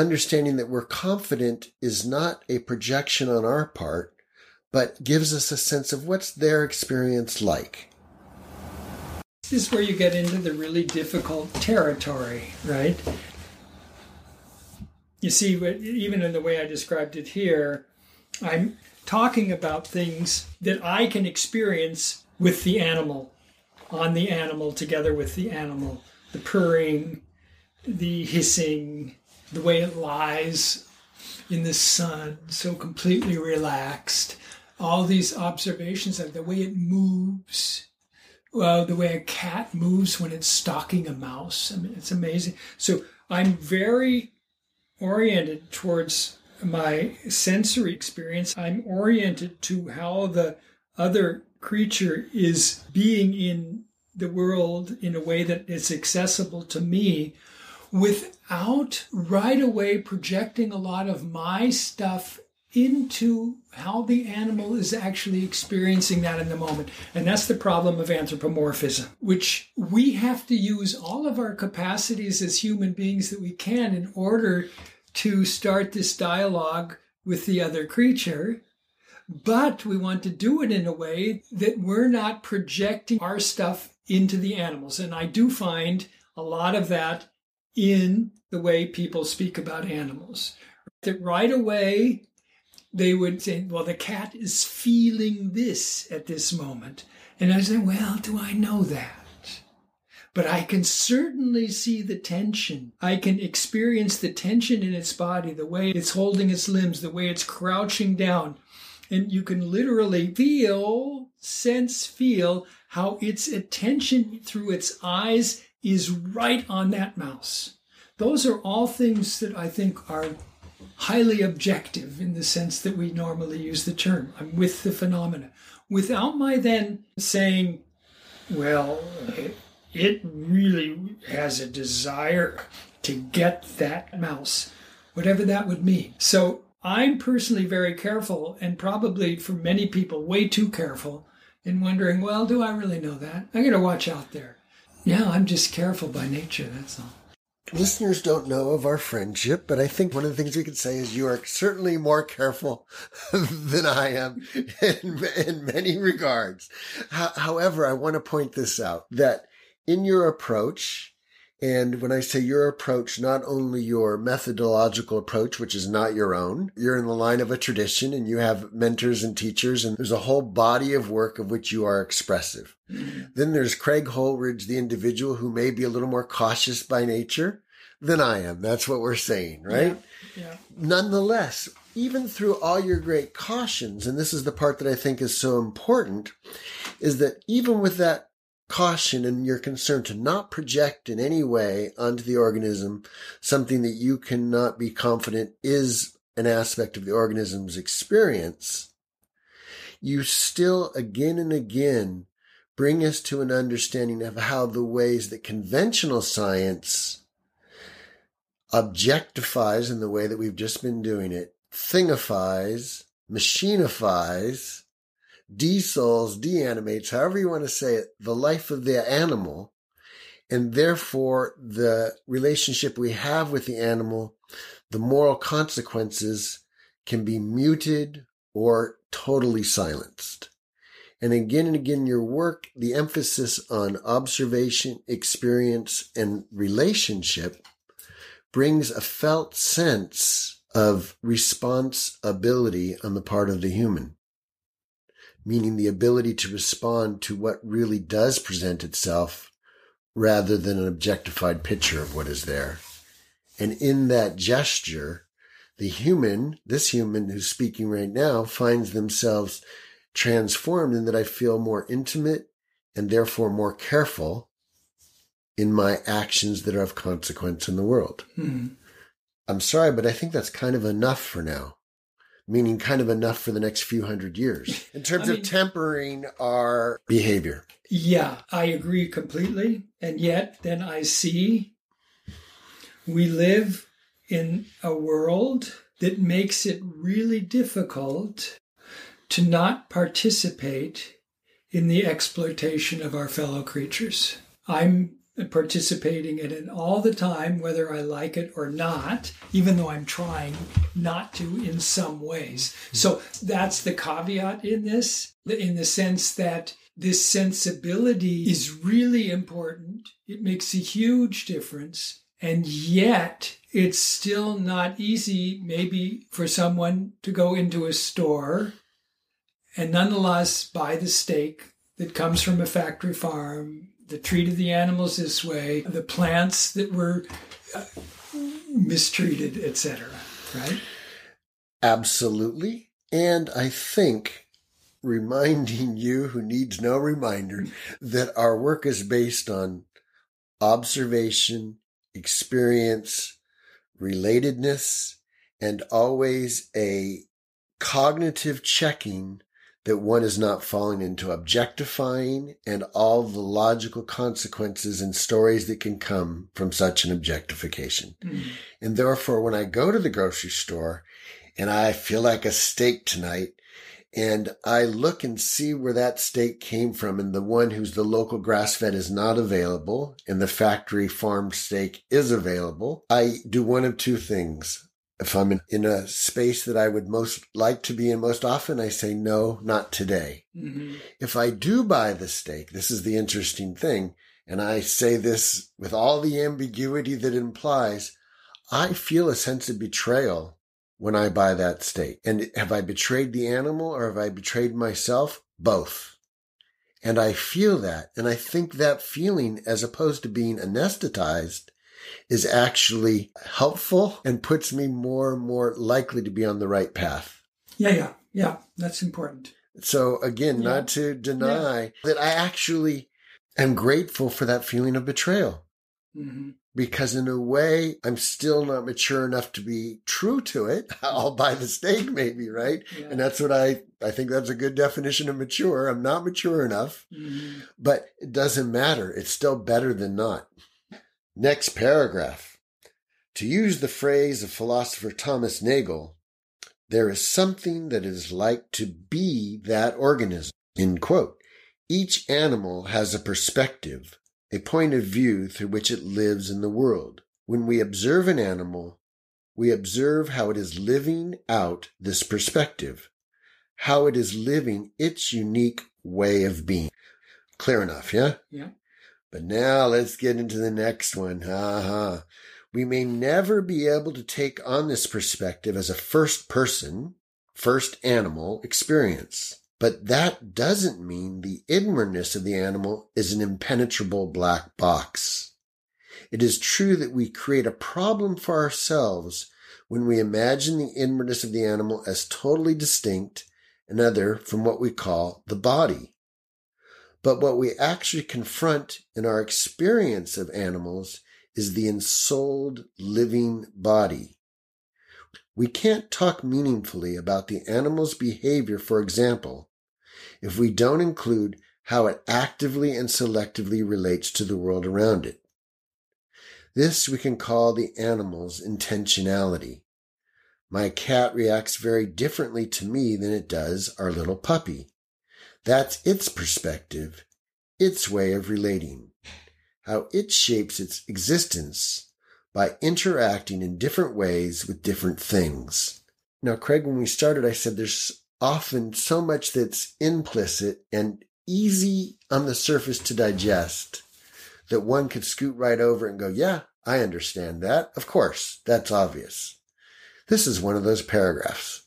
understanding that we're confident is not a projection on our part, but gives us a sense of what's their experience like? This is where you get into the really difficult territory, right? You see, even in the way I described it here, I'm talking about things that I can experience with the animal, on the animal, together with the animal. The purring, the hissing, the way it lies in the sun, so completely relaxed. All these observations of the way it moves, well, the way a cat moves when it's stalking a mouse. I mean, it's amazing. So I'm very oriented towards my sensory experience. I'm oriented to how the other creature is being in the world in a way that is accessible to me without right away projecting a lot of my stuff into how the animal is actually experiencing that in the moment. And that's the problem of anthropomorphism, which we have to use all of our capacities as human beings that we can in order to start this dialogue with the other creature. But we want to do it in a way that we're not projecting our stuff into the animals. And I do find a lot of that in the way people speak about animals. That right away they would say, well, the cat is feeling this at this moment. And I say, well, do I know that? But I can certainly see the tension. I can experience the tension in its body, the way it's holding its limbs, the way it's crouching down. And you can literally feel, sense, feel how its attention through its eyes is right on that mouse. Those are all things that I think are highly objective in the sense that we normally use the term. I'm with the phenomena. Without my then saying, well, it, really has a desire to get that mouse, whatever that would mean. So I'm personally very careful, and probably for many people, way too careful in wondering, well, do I really know that? I got to watch out there. Yeah, I'm just careful by nature, that's all. Listeners don't know of our friendship, but I think one of the things we could say is you are certainly more careful than I am in, in many regards. however, I want to point this out that in your approach, and when I say your approach, not only your methodological approach, which is not your own, you're in the line of a tradition and you have mentors and teachers and there's a whole body of work of which you are expressive. Mm-hmm. Then there's Craig Holdrege, the individual who may be a little more cautious by nature than I am. That's what we're saying, right? Yeah. yeah. Nonetheless, even through all your great cautions, and this is the part that I think is so important, is that even with that caution and your concern to not project in any way onto the organism something that you cannot be confident is an aspect of the organism's experience, you still again and again bring us to an understanding of how the ways that conventional science objectifies in the way that we've just been doing it, thingifies, machinifies, desouls, deanimates, however you want to say it, the life of the animal, and therefore the relationship we have with the animal, the moral consequences can be muted or totally silenced. And again and again, your work, the emphasis on observation, experience, and relationship brings a felt sense of responsibility on the part of the human meaning the ability to respond to what really does present itself rather than an objectified picture of what is there. And in that gesture, the human, this human who's speaking right now, finds themselves transformed in that I feel more intimate and therefore more careful in my actions that are of consequence in the world. Hmm. I'm sorry, but I think that's kind of enough for now. Meaning kind of enough for the next few hundred years in terms I of mean- tempering our behavior. Yeah, I agree completely. And yet, then I see we live in a world that makes it really difficult to not participate in the exploitation of our fellow creatures. I'm participating in it all the time, whether I like it or not, even though I'm trying not to in some ways. Mm-hmm. So that's the caveat in this, in the sense that this sensibility is really important. It makes a huge difference. And yet, it's still not easy, maybe, for someone to go into a store and nonetheless buy the steak that comes from a factory farm that treated the animals this way, the plants that were uh, mistreated, etc. Right? Absolutely. And I think reminding you who needs no reminder that our work is based on observation, experience, relatedness, and always a cognitive checking that one is not falling into objectifying and all the logical consequences and stories that can come from such an objectification. Mm. And therefore, when I go to the grocery store and I feel like a steak tonight, and I look and see where that steak came from, and the one who's the local grass fed is not available, and the factory farmed steak is available, I do one of two things. If I'm in, a space that I would most like to be in most often, I say, no, not today. Mhm. If I do buy the steak, this is the interesting thing, and I say this with all the ambiguity that implies, I feel a sense of betrayal when I buy that steak. And have I betrayed the animal or have I betrayed myself? Both. And I feel that. And I think that feeling, as opposed to being anesthetized, is actually helpful and puts me more and more likely to be on the right path. Yeah, yeah, yeah. That's important. So again, Yeah. not to deny that I actually am grateful for that feeling of betrayal hmm because in a way, I'm still not mature enough to be true to it. I'll buy the steak maybe, right? Yeah. And that's what I, I think that's a good definition of mature. I'm not mature enough, Mhm. but it doesn't matter. It's still better than not. Next paragraph. To use the phrase of philosopher Thomas Nagel, there is something that is like to be that organism. Each animal has a perspective, a point of view through which it lives in the world. When we observe an animal, we observe how it is living out this perspective, how it is living its unique way of being. Clear enough, yeah? Yeah. But now let's get into the next one. Ha ha. We may never be able to take on this perspective as a first person, first animal experience. But that doesn't mean the inwardness of the animal is an impenetrable black box. It is true that we create a problem for ourselves when we imagine the inwardness of the animal as totally distinct and other from what we call the body. But what we actually confront in our experience of animals is the ensouled living body. We can't talk meaningfully about the animal's behavior, for example, if we don't include how it actively and selectively relates to the world around it. This we can call the animal's intentionality. My cat reacts very differently to me than it does our little puppy. That's its perspective, its way of relating, how it shapes its existence by interacting in different ways with different things. Now, Craig, when we started, I said there's often so much that's implicit and easy on the surface to digest that one could scoot right over and go, yeah, I understand that. Of course, that's obvious. This is one of those paragraphs.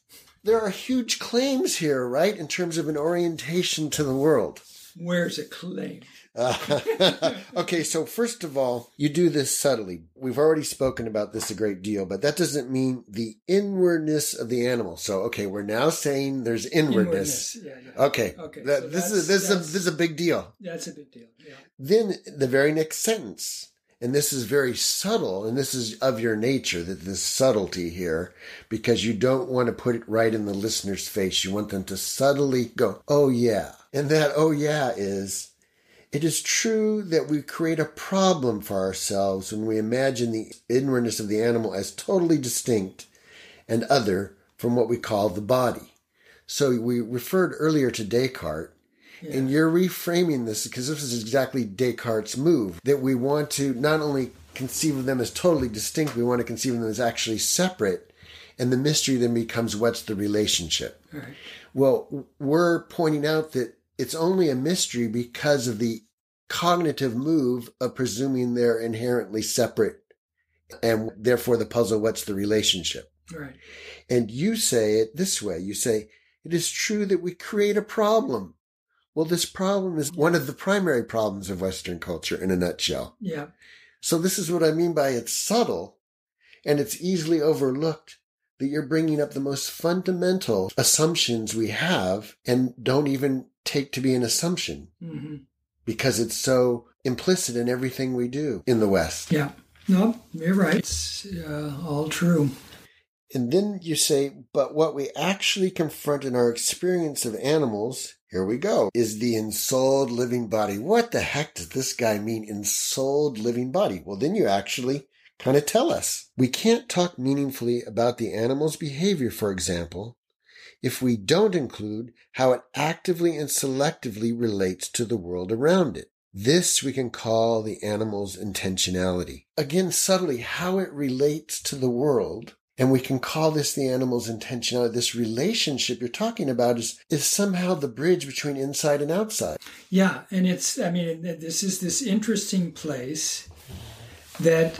There are huge claims here, right? In terms of an orientation to the world. Where's a claim? Uh, okay, so first of all, you do this subtly. We've already spoken about this a great deal, but that doesn't mean the inwardness of the animal. So, okay, we're now saying there's inwardness. inwardness. Yeah, yeah. Okay. Okay, That- so this is this is a, this is a big deal. That's a big deal. Yeah. Then the very next sentence, and this is very subtle, and this is of your nature that this subtlety here, because you don't want to put it right in the listener's face. You want them to subtly go, "Oh yeah," and that "Oh yeah" is. It is true that we create a problem for ourselves when we imagine the inwardness of the animal as totally distinct and other from what we call the body. So we referred earlier to Descartes, and you're reframing this because this is exactly Descartes' move that we want to not only conceive of them as totally distinct, we want to conceive of them as actually separate. And the mystery then becomes what's the relationship? Right. Well, we're pointing out that it's only a mystery because of the cognitive move of presuming they're inherently separate and therefore the puzzle, what's the relationship? Right. And you say it this way. You say, it is true that we create a problem. Well, this problem is one of the primary problems of Western culture in a nutshell. Yeah. So this is what I mean by it's subtle and it's easily overlooked that you're bringing up the most fundamental assumptions we have and don't even take to be an assumption hmm because it's so implicit in everything we do in the West. Yeah. No, you're right. It's uh, all true. And then you say, but what we actually confront in our experience of animals, here we go, is the ensouled living body. What the heck does this guy mean, ensouled living body? Well, then you actually kind of tell us. We can't talk meaningfully about the animal's behavior, for example, if we don't include how it actively and selectively relates to the world around it. This we can call the animal's intentionality. Again, subtly, how it relates to the world. And we can call this the animal's intentionality. This relationship you're talking about is, is somehow the bridge between inside and outside. Yeah, and it's I mean this is this interesting place that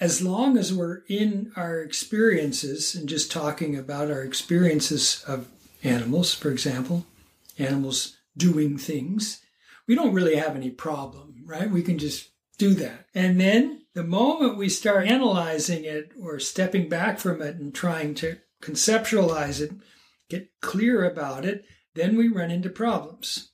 as long as we're in our experiences and just talking about our experiences of animals, for example, animals doing things, we don't really have any problem, right? We can just do that. And then the moment we start analyzing it or stepping back from it and trying to conceptualize it, get clear about it, then we run into problems.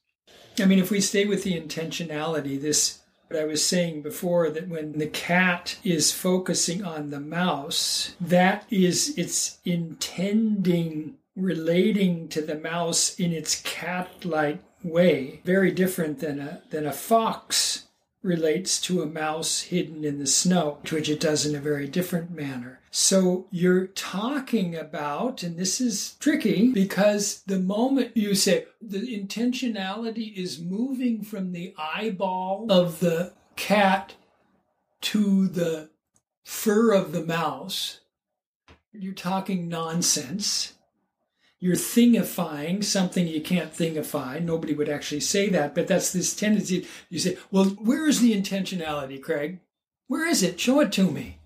I mean, if we stay with the intentionality, this, what I was saying before, that when the cat is focusing on the mouse, that is, it's intending relating to the mouse in its cat like way, very different than a, than a fox relates to a mouse hidden in the snow, which it does in a very different manner. So you're talking about, and this is tricky because the moment you say the intentionality is moving from the eyeball of the cat to the fur of the mouse, you're talking nonsense. You're thingifying something you can't thingify. Nobody would actually say that, but that's this tendency. You say, well, where is the intentionality, Craig? Where is it? Show it to me.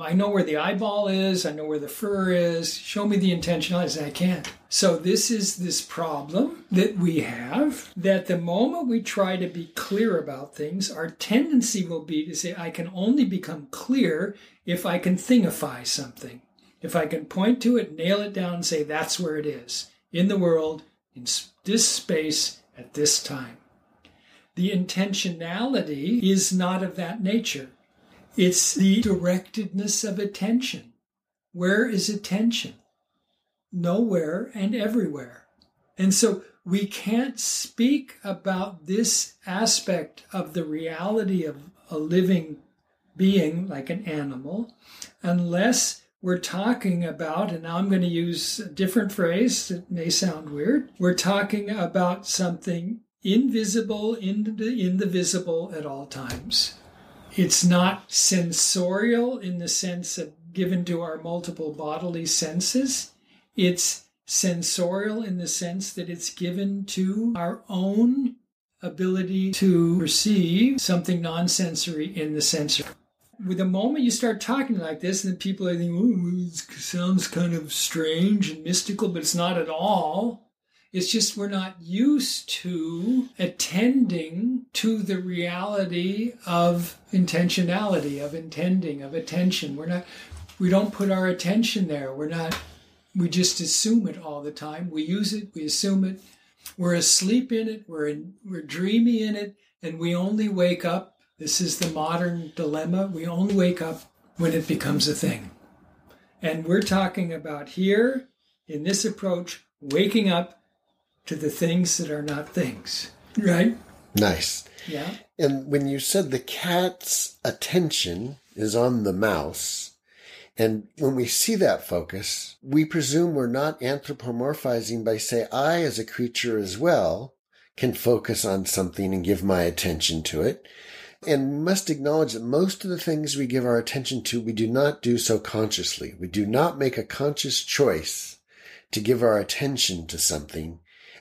I know where the eyeball is. I know where the fur is. Show me the intentionality. I can't. So this is this problem that we have that the moment we try to be clear about things, our tendency will be to say, I can only become clear if I can thingify something. If I can point to it, nail it down, and say that's where it is in the world, in this space, at this time. The intentionality is not of that nature. It's the directedness of attention. Where is attention? Nowhere and everywhere. And so we can't speak about this aspect of the reality of a living being like an animal unless we're talking about, and now I'm going to use a different phrase that may sound weird. We're talking about something invisible in the, in the visible at all times. It's not sensorial in the sense of given to our multiple bodily senses. It's sensorial in the sense that it's given to our own ability to perceive something non-sensory in the sensory. With the moment you start talking like this, and people are thinking, "Oh, it sounds kind of strange and mystical," but it's not at all. It's just we're not used to attending to the reality of intentionality, of intending, of attention. We're not, we don't put our attention there. We're not, we just assume it all the time. We use it, we assume it. We're asleep in it, we're, in, we're dreamy in it, and we only wake up. This is the modern dilemma. We only wake up when it becomes a thing. And we're talking about here in this approach, waking up to the things that are not things, right? Nice. Yeah. And when you said the cat's attention is on the mouse, and when we see that focus, we presume we're not anthropomorphizing by say, I as a creature as well can focus on something and give my attention to it. And must acknowledge that most of the things we give our attention to, we do not do so consciously. We do not make a conscious choice to give our attention to something.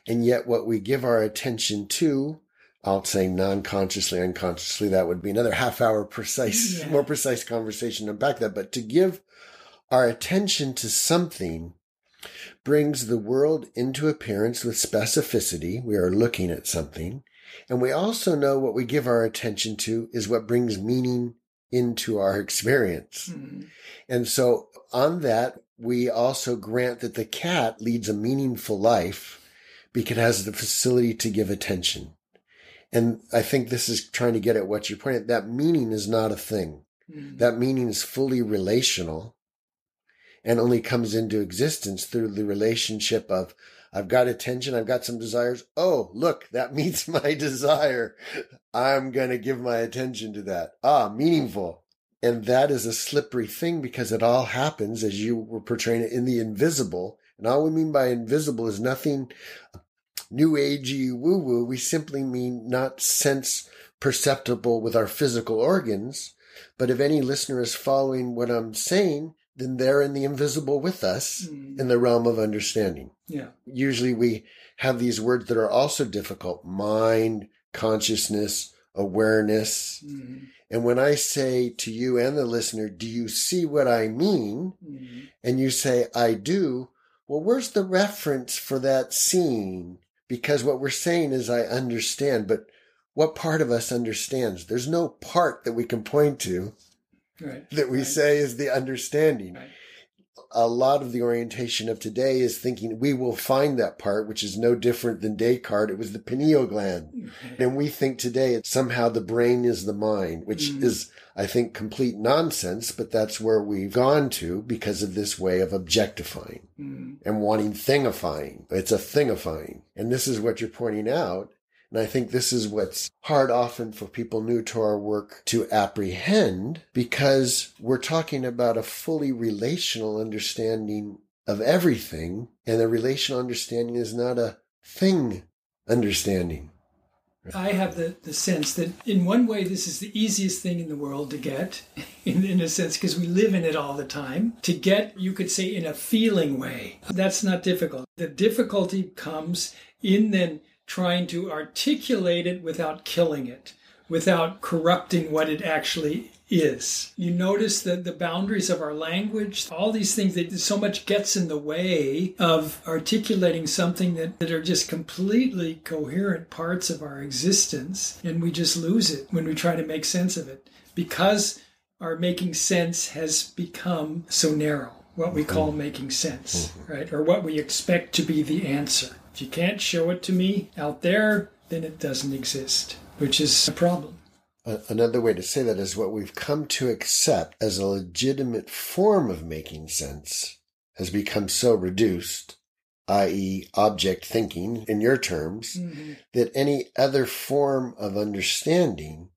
And yet what we give our attention to, I'll say non-consciously, unconsciously, that would be another half hour precise, Yeah. more precise conversation to unpack that. But to give our attention to something brings the world into appearance with specificity. We are looking at something. And we also know what we give our attention to is what brings meaning into our experience. Mhm. And so on that, we also grant that the cat leads a meaningful life because it has the facility to give attention. And I think this is trying to get at what you're pointing at. That meaning is not a thing. Mhm. That meaning is fully relational and only comes into existence through the relationship of I've got attention, I've got some desires. Oh, look, that meets my desire. I'm going to give my attention to that. Ah, meaningful. And that is a slippery thing because it all happens as you were portraying it in the invisible. And all we mean by invisible is nothing new agey woo woo. We simply mean not sense perceptible with our physical organs. But if any listener is following what I'm saying, then they're in the invisible with us Mhm. in the realm of understanding. Yeah. Usually we have these words that are also difficult mind, consciousness, awareness. Mhm. And when I say to you and the listener, do you see what I mean? Mhm. And you say, I do. Well, where's the reference for that scene? Because what we're saying is, I understand, but what part of us understands? There's no part that we can point to Right. that we Right. say is the understanding. Right. A lot of the orientation of today is thinking we will find that part, which is no different than Descartes. It was the pineal gland. And we think today it's somehow the brain is the mind, which Mm. is, I think, complete nonsense, but that's where we've gone to because of this way of objectifying Mhm. and wanting thingifying. It's a thingifying. And this is what you're pointing out. And I think this is what's hard often for people new to our work to apprehend because we're talking about a fully relational understanding of everything. And the relational understanding is not a thing understanding. I have the, the sense that in one way, this is the easiest thing in the world to get, in, in a sense, because we live in it all the time. To get, you could say, in a feeling way. That's not difficult. The difficulty comes in then trying to articulate it without killing it, without corrupting what it actually is. You notice that the boundaries of our language, all these things that so much gets in the way of articulating something that, that are just completely coherent parts of our existence, and we just lose it when we try to make sense of it because our making sense has become so narrow. What we call mm-hmm. making sense, mm-hmm. right? Or what we expect to be the answer. If you can't show it to me out there, then it doesn't exist, which is a problem. Another way to say that is what we've come to accept as a legitimate form of making sense has become so reduced, i.e., object thinking in your terms, mm-hmm. that any other form of understanding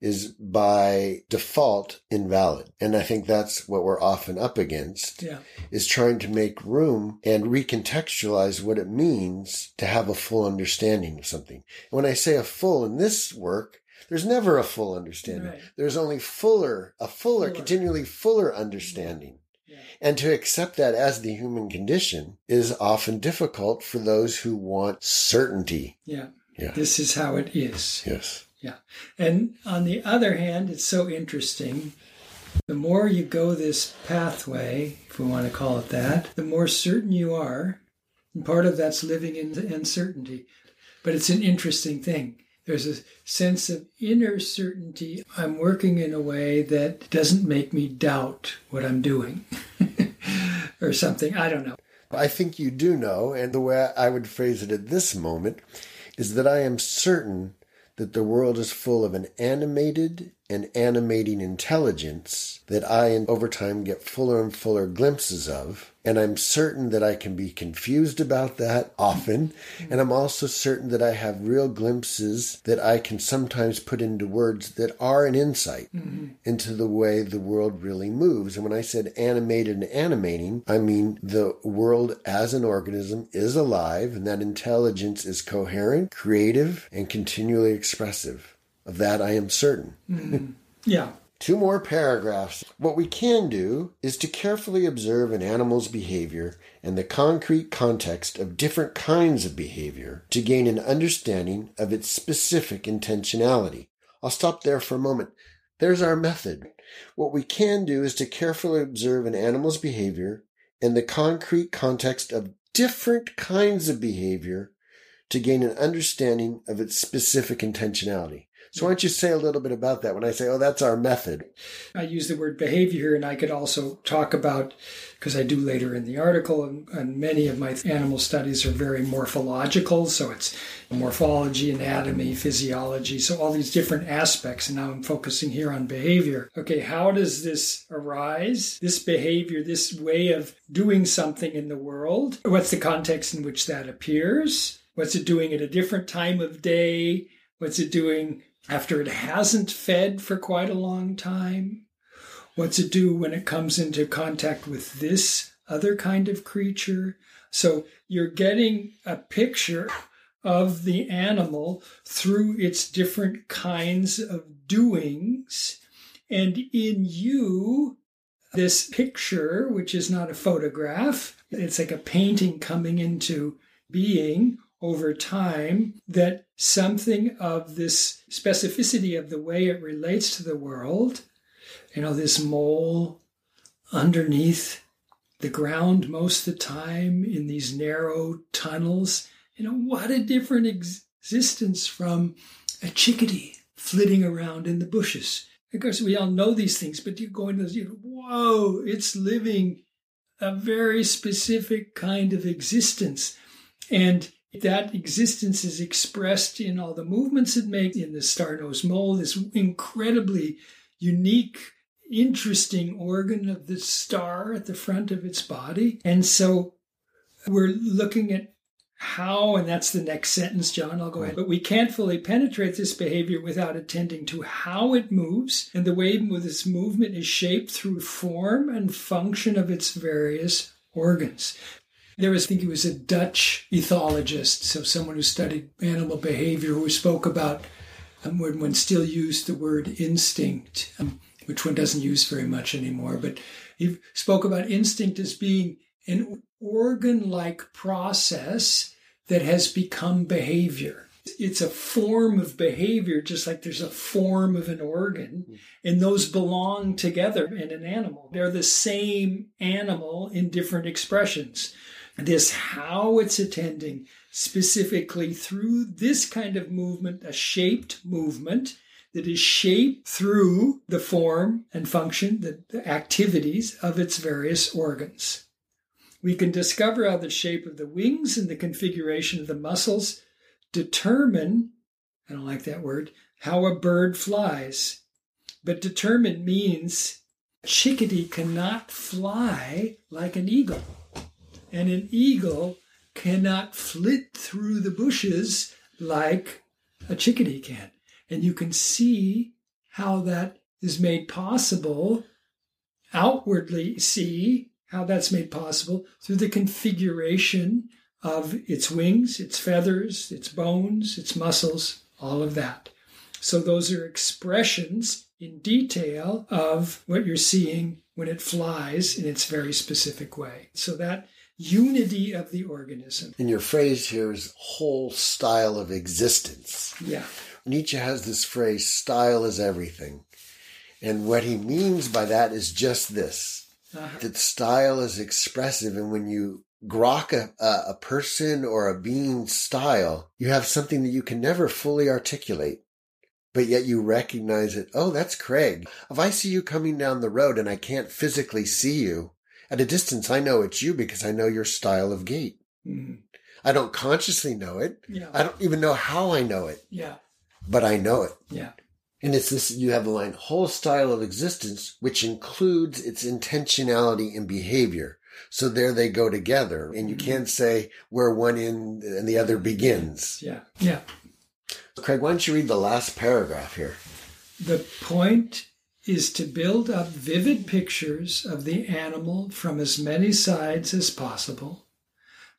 is by default invalid. And I think that's what we're often up against Yeah. is trying to make room and recontextualize what it means to have a full understanding of something. When I say a full in this work, there's never a full understanding. Right. There's only fuller, a fuller, Fuller. continually fuller mm-hmm. understanding. Yeah. And to accept that as the human condition is often difficult for those who want certainty. Yeah. Yeah. This is how it is. Yes. Yeah. And on the other hand, it's so interesting. The more you go this pathway, if we want to call it that, the more certain you are And part of that's living in uncertainty. But it's an interesting thing. There's a sense of inner certainty. I'm working in a way that doesn't make me doubt what I'm doing or something. I don't know. I think you do know, and the way I would phrase it at this moment is that I am certain that the world is full of an animated and animating intelligence that I, over time, get fuller and fuller glimpses of. And I'm certain that I can be confused about that often. And I'm also certain that I have real glimpses that I can sometimes put into words that are an insight mm-hmm. into the way the world really moves. And when I said animated and animating, I mean the world as an organism is alive and that intelligence is coherent, creative, and continually expressive. Of that I am certain. Mm. Yeah. Two more paragraphs. What we can do is to carefully observe an animal's behavior and the concrete context of different kinds of behavior to gain an understanding of its specific intentionality. I'll stop there for a moment. There's our method. What we can do is to carefully observe an animal's behavior and the concrete context of different kinds of behavior to gain an understanding of its specific intentionality. So why don't you say a little bit about that when I say, oh, that's our method? I use the word behavior, and I could also talk about, because I do later in the article, and, and, many of my animal studies are very morphological. So it's morphology, anatomy, physiology. So all these different aspects. And now I'm focusing here on behavior. Okay, how does this arise? This behavior, this way of doing something in the world? What's the context in which that appears? What's it doing at a different time of day? What's it doing after it hasn't fed for quite a long time? What's it do when it comes into contact with this other kind of creature? So you're getting a picture of the animal through its different kinds of doings. And in you, this picture, which is not a photograph, it's like a painting coming into being over time that something of this specificity of the way it relates to the world, you know, this mole underneath the ground most of the time in these narrow tunnels, you know, what a different existence from a chickadee flitting around in the bushes. Of course, we all know these things, but you go into this, you know, whoa, it's living a very specific kind of existence. And that existence is expressed in all the movements it makes in the star-nosed mole, this incredibly unique, interesting organ of the star at the front of its body. And so we're looking at how, and that's the next sentence, John, I'll go ahead. But we can't fully penetrate this behavior without attending to how it moves and the way this movement is shaped through form and function of its various organs. There was, I think he was a Dutch ethologist, so someone who studied animal behavior, who spoke about um, when one still used the word instinct, um, which one doesn't use very much anymore, but he spoke about instinct as being an organ like process that has become behavior. It's a form of behavior, just like there's a form of an organ, and those belong together in an animal. They're the same animal in different expressions this how it's attending specifically through this kind of movement, a shaped movement that is shaped through the form and function, the, the activities of its various organs. We can discover how the shape of the wings and the configuration of the muscles determine, I don't like that word, how a bird flies. But determine means chickadee cannot fly like an eagle and an eagle cannot flit through the bushes like a chickadee can. And you can see how that is made possible, outwardly see how that's made possible through the configuration of its wings, its feathers, its bones, its muscles, all of that. So those are expressions in detail of what you're seeing when it flies in its very specific way. So that unity of the organism. And your phrase here is whole style of existence. Yeah. Nietzsche has this phrase, style is everything. And what he means by that is just this uh-huh. that style is expressive. And when you grok a, a person or a being's style, you have something that you can never fully articulate. But yet you recognize it. Oh, that's Craig. If I see you coming down the road and I can't physically see you at a distance, I know it's you because I know your style of gait. Mm-hmm. I don't consciously know it. Yeah. I don't even know how I know it, Yeah. but I know it. Yeah. And it's this, you have the line, whole style of existence, which includes its intentionality and behavior. So there they go together. And you can't say where one end and the other begins. Yeah. Yeah. Craig, why don't you read the last paragraph here? The point is to build up vivid pictures of the animal from as many sides as possible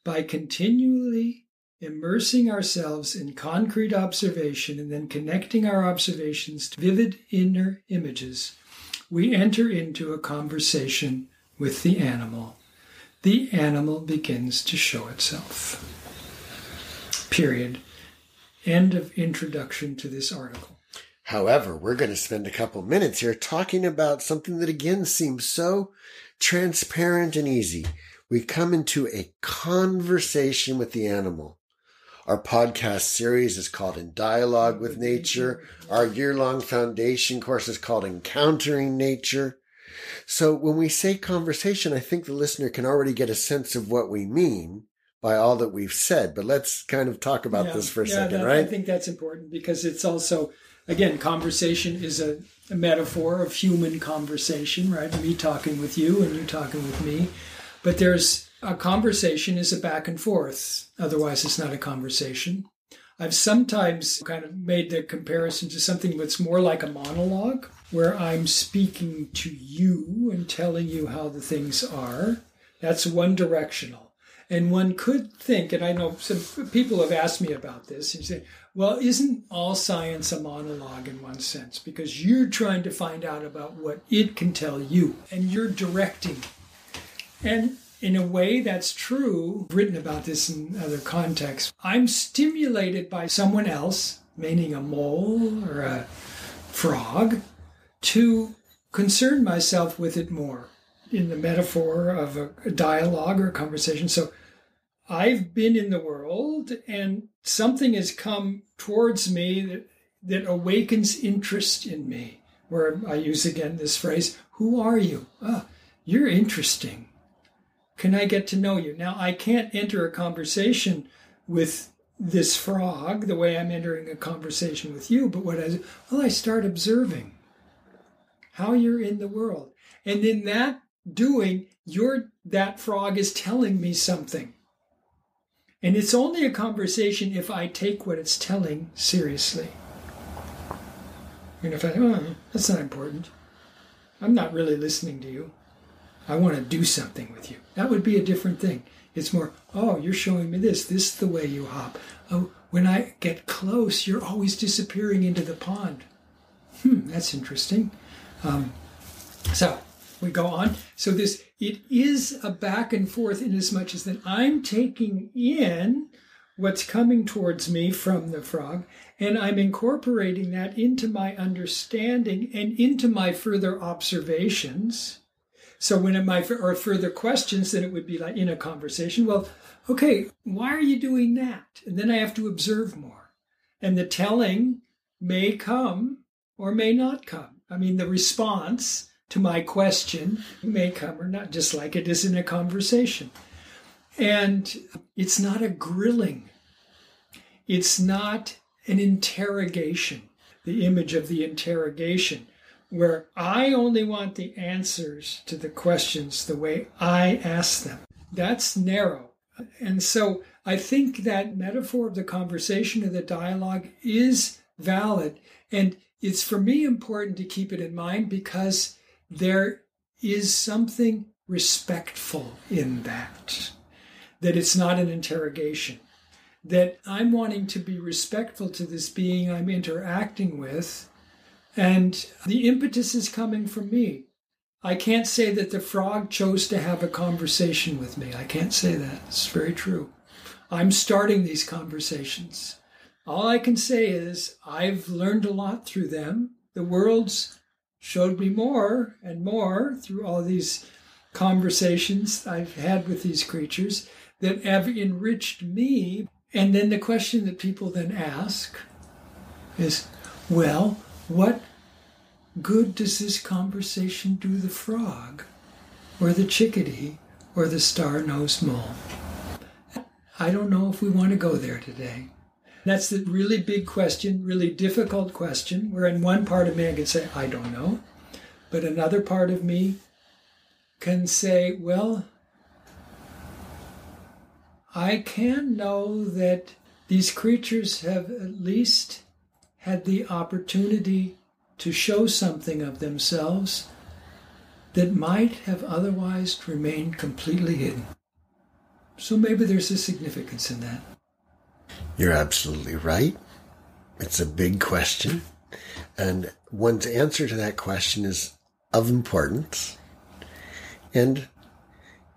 by continually immersing ourselves in concrete observation and then connecting our observations to vivid inner images. We enter into a conversation with the animal. The animal begins to show itself. Period. End of introduction to this article. However, we're going to spend a couple minutes here talking about something that again seems so transparent and easy. We come into a conversation with the animal. Our podcast series is called In Dialogue with Nature. Our year long foundation course is called Encountering Nature. So when we say conversation, I think the listener can already get a sense of what we mean by all that we've said. But let's kind of talk about Yeah, this for a yeah, second, that- right? I think that's important because it's also, again, conversation is a, a metaphor of human conversation, right? Me talking with you and you talking with me. But there's a conversation is a back and forth. Otherwise, it's not a conversation. I've sometimes kind of made the comparison to something that's more like a monologue, where I'm speaking to you and telling you how the things are. That's one directional. And one could think, and I know some people have asked me about this, and say, well, isn't all science a monologue in one sense? Because you're trying to find out about what it can tell you, and you're directing. And in a way, that's true. I've written about this in other contexts. I'm stimulated by someone else, meaning a mole or a frog, to concern myself with it more in the metaphor of a, dialogue or a conversation. So I've been in the world and something has come towards me that, that awakens interest in me. Where I use again this phrase, Who are you? Ah, you're interesting. Can I get to know you? Now, I can't enter a conversation with this frog the way I'm entering a conversation with you, but what I do, well, I start observing how you're in the world. And in that doing, your that frog is telling me something. And it's only a conversation if I take what it's telling seriously. And if I, oh, that's not important. I'm not really listening to you. I want to do something with you. That would be a different thing. It's more, oh, you're showing me this. This is the way you hop. Oh, when I get close, you're always disappearing into the pond. Hmm, that's interesting. Um, so we go on. So this it is a back and forth in as much as that I'm taking in what's coming towards me from the frog, and I'm incorporating that into my understanding and into my further observations. So when it might or further questions, then it would be like in a conversation. Well, okay, why are you doing that? And then I have to observe more, and the telling may come or may not come. I mean, the response to my question may come or not, just like it is in a conversation. And it's not a grilling, it's not an interrogation, the image of the interrogation, where I only want the answers to the questions the way I ask them. That's narrow. And so I think that metaphor of the conversation of the dialogue is valid. And it's for me important to keep it in mind because there is something respectful in that, that it's not an interrogation, that I'm wanting to be respectful to this being I'm interacting with, and the impetus is coming from me. I can't say that the frog chose to have a conversation with me. I can't say that. It's very true. I'm starting these conversations. All I can say is I've learned a lot through them. The world's showed me more and more through all these conversations I've had with these creatures that have enriched me. And then the question that people then ask is, well, what good does this conversation do the frog, or the chickadee, or the star-nosed mole? I don't know if we want to go there today. That's the really big question, really difficult question, where in one part of me I can say, I don't know. But another part of me can say, well, I can know that these creatures have at least had the opportunity to show something of themselves that might have otherwise remained completely hidden. So maybe there's a significance in that. You're absolutely right. It's a big question. And one's answer to that question is of importance. And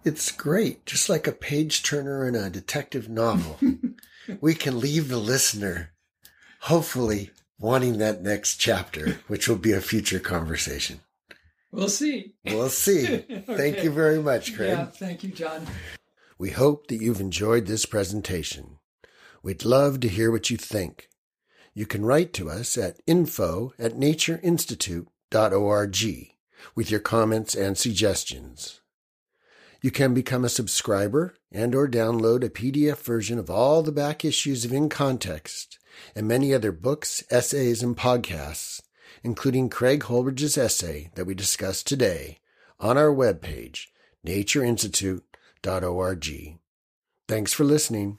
it's great, just like a page turner in a detective novel. we can leave the listener, hopefully, wanting that next chapter, which will be a future conversation. We'll see. We'll see. okay. Thank you very much, Craig. Yeah, thank you, John. We hope that you've enjoyed this presentation. We'd love to hear what you think. You can write to us at info at natureinstitute.org with your comments and suggestions. You can become a subscriber and or download a PDF version of all the back issues of In Context and many other books, essays, and podcasts, including Craig Holdrege's essay that we discussed today on our webpage, natureinstitute.org. Thanks for listening.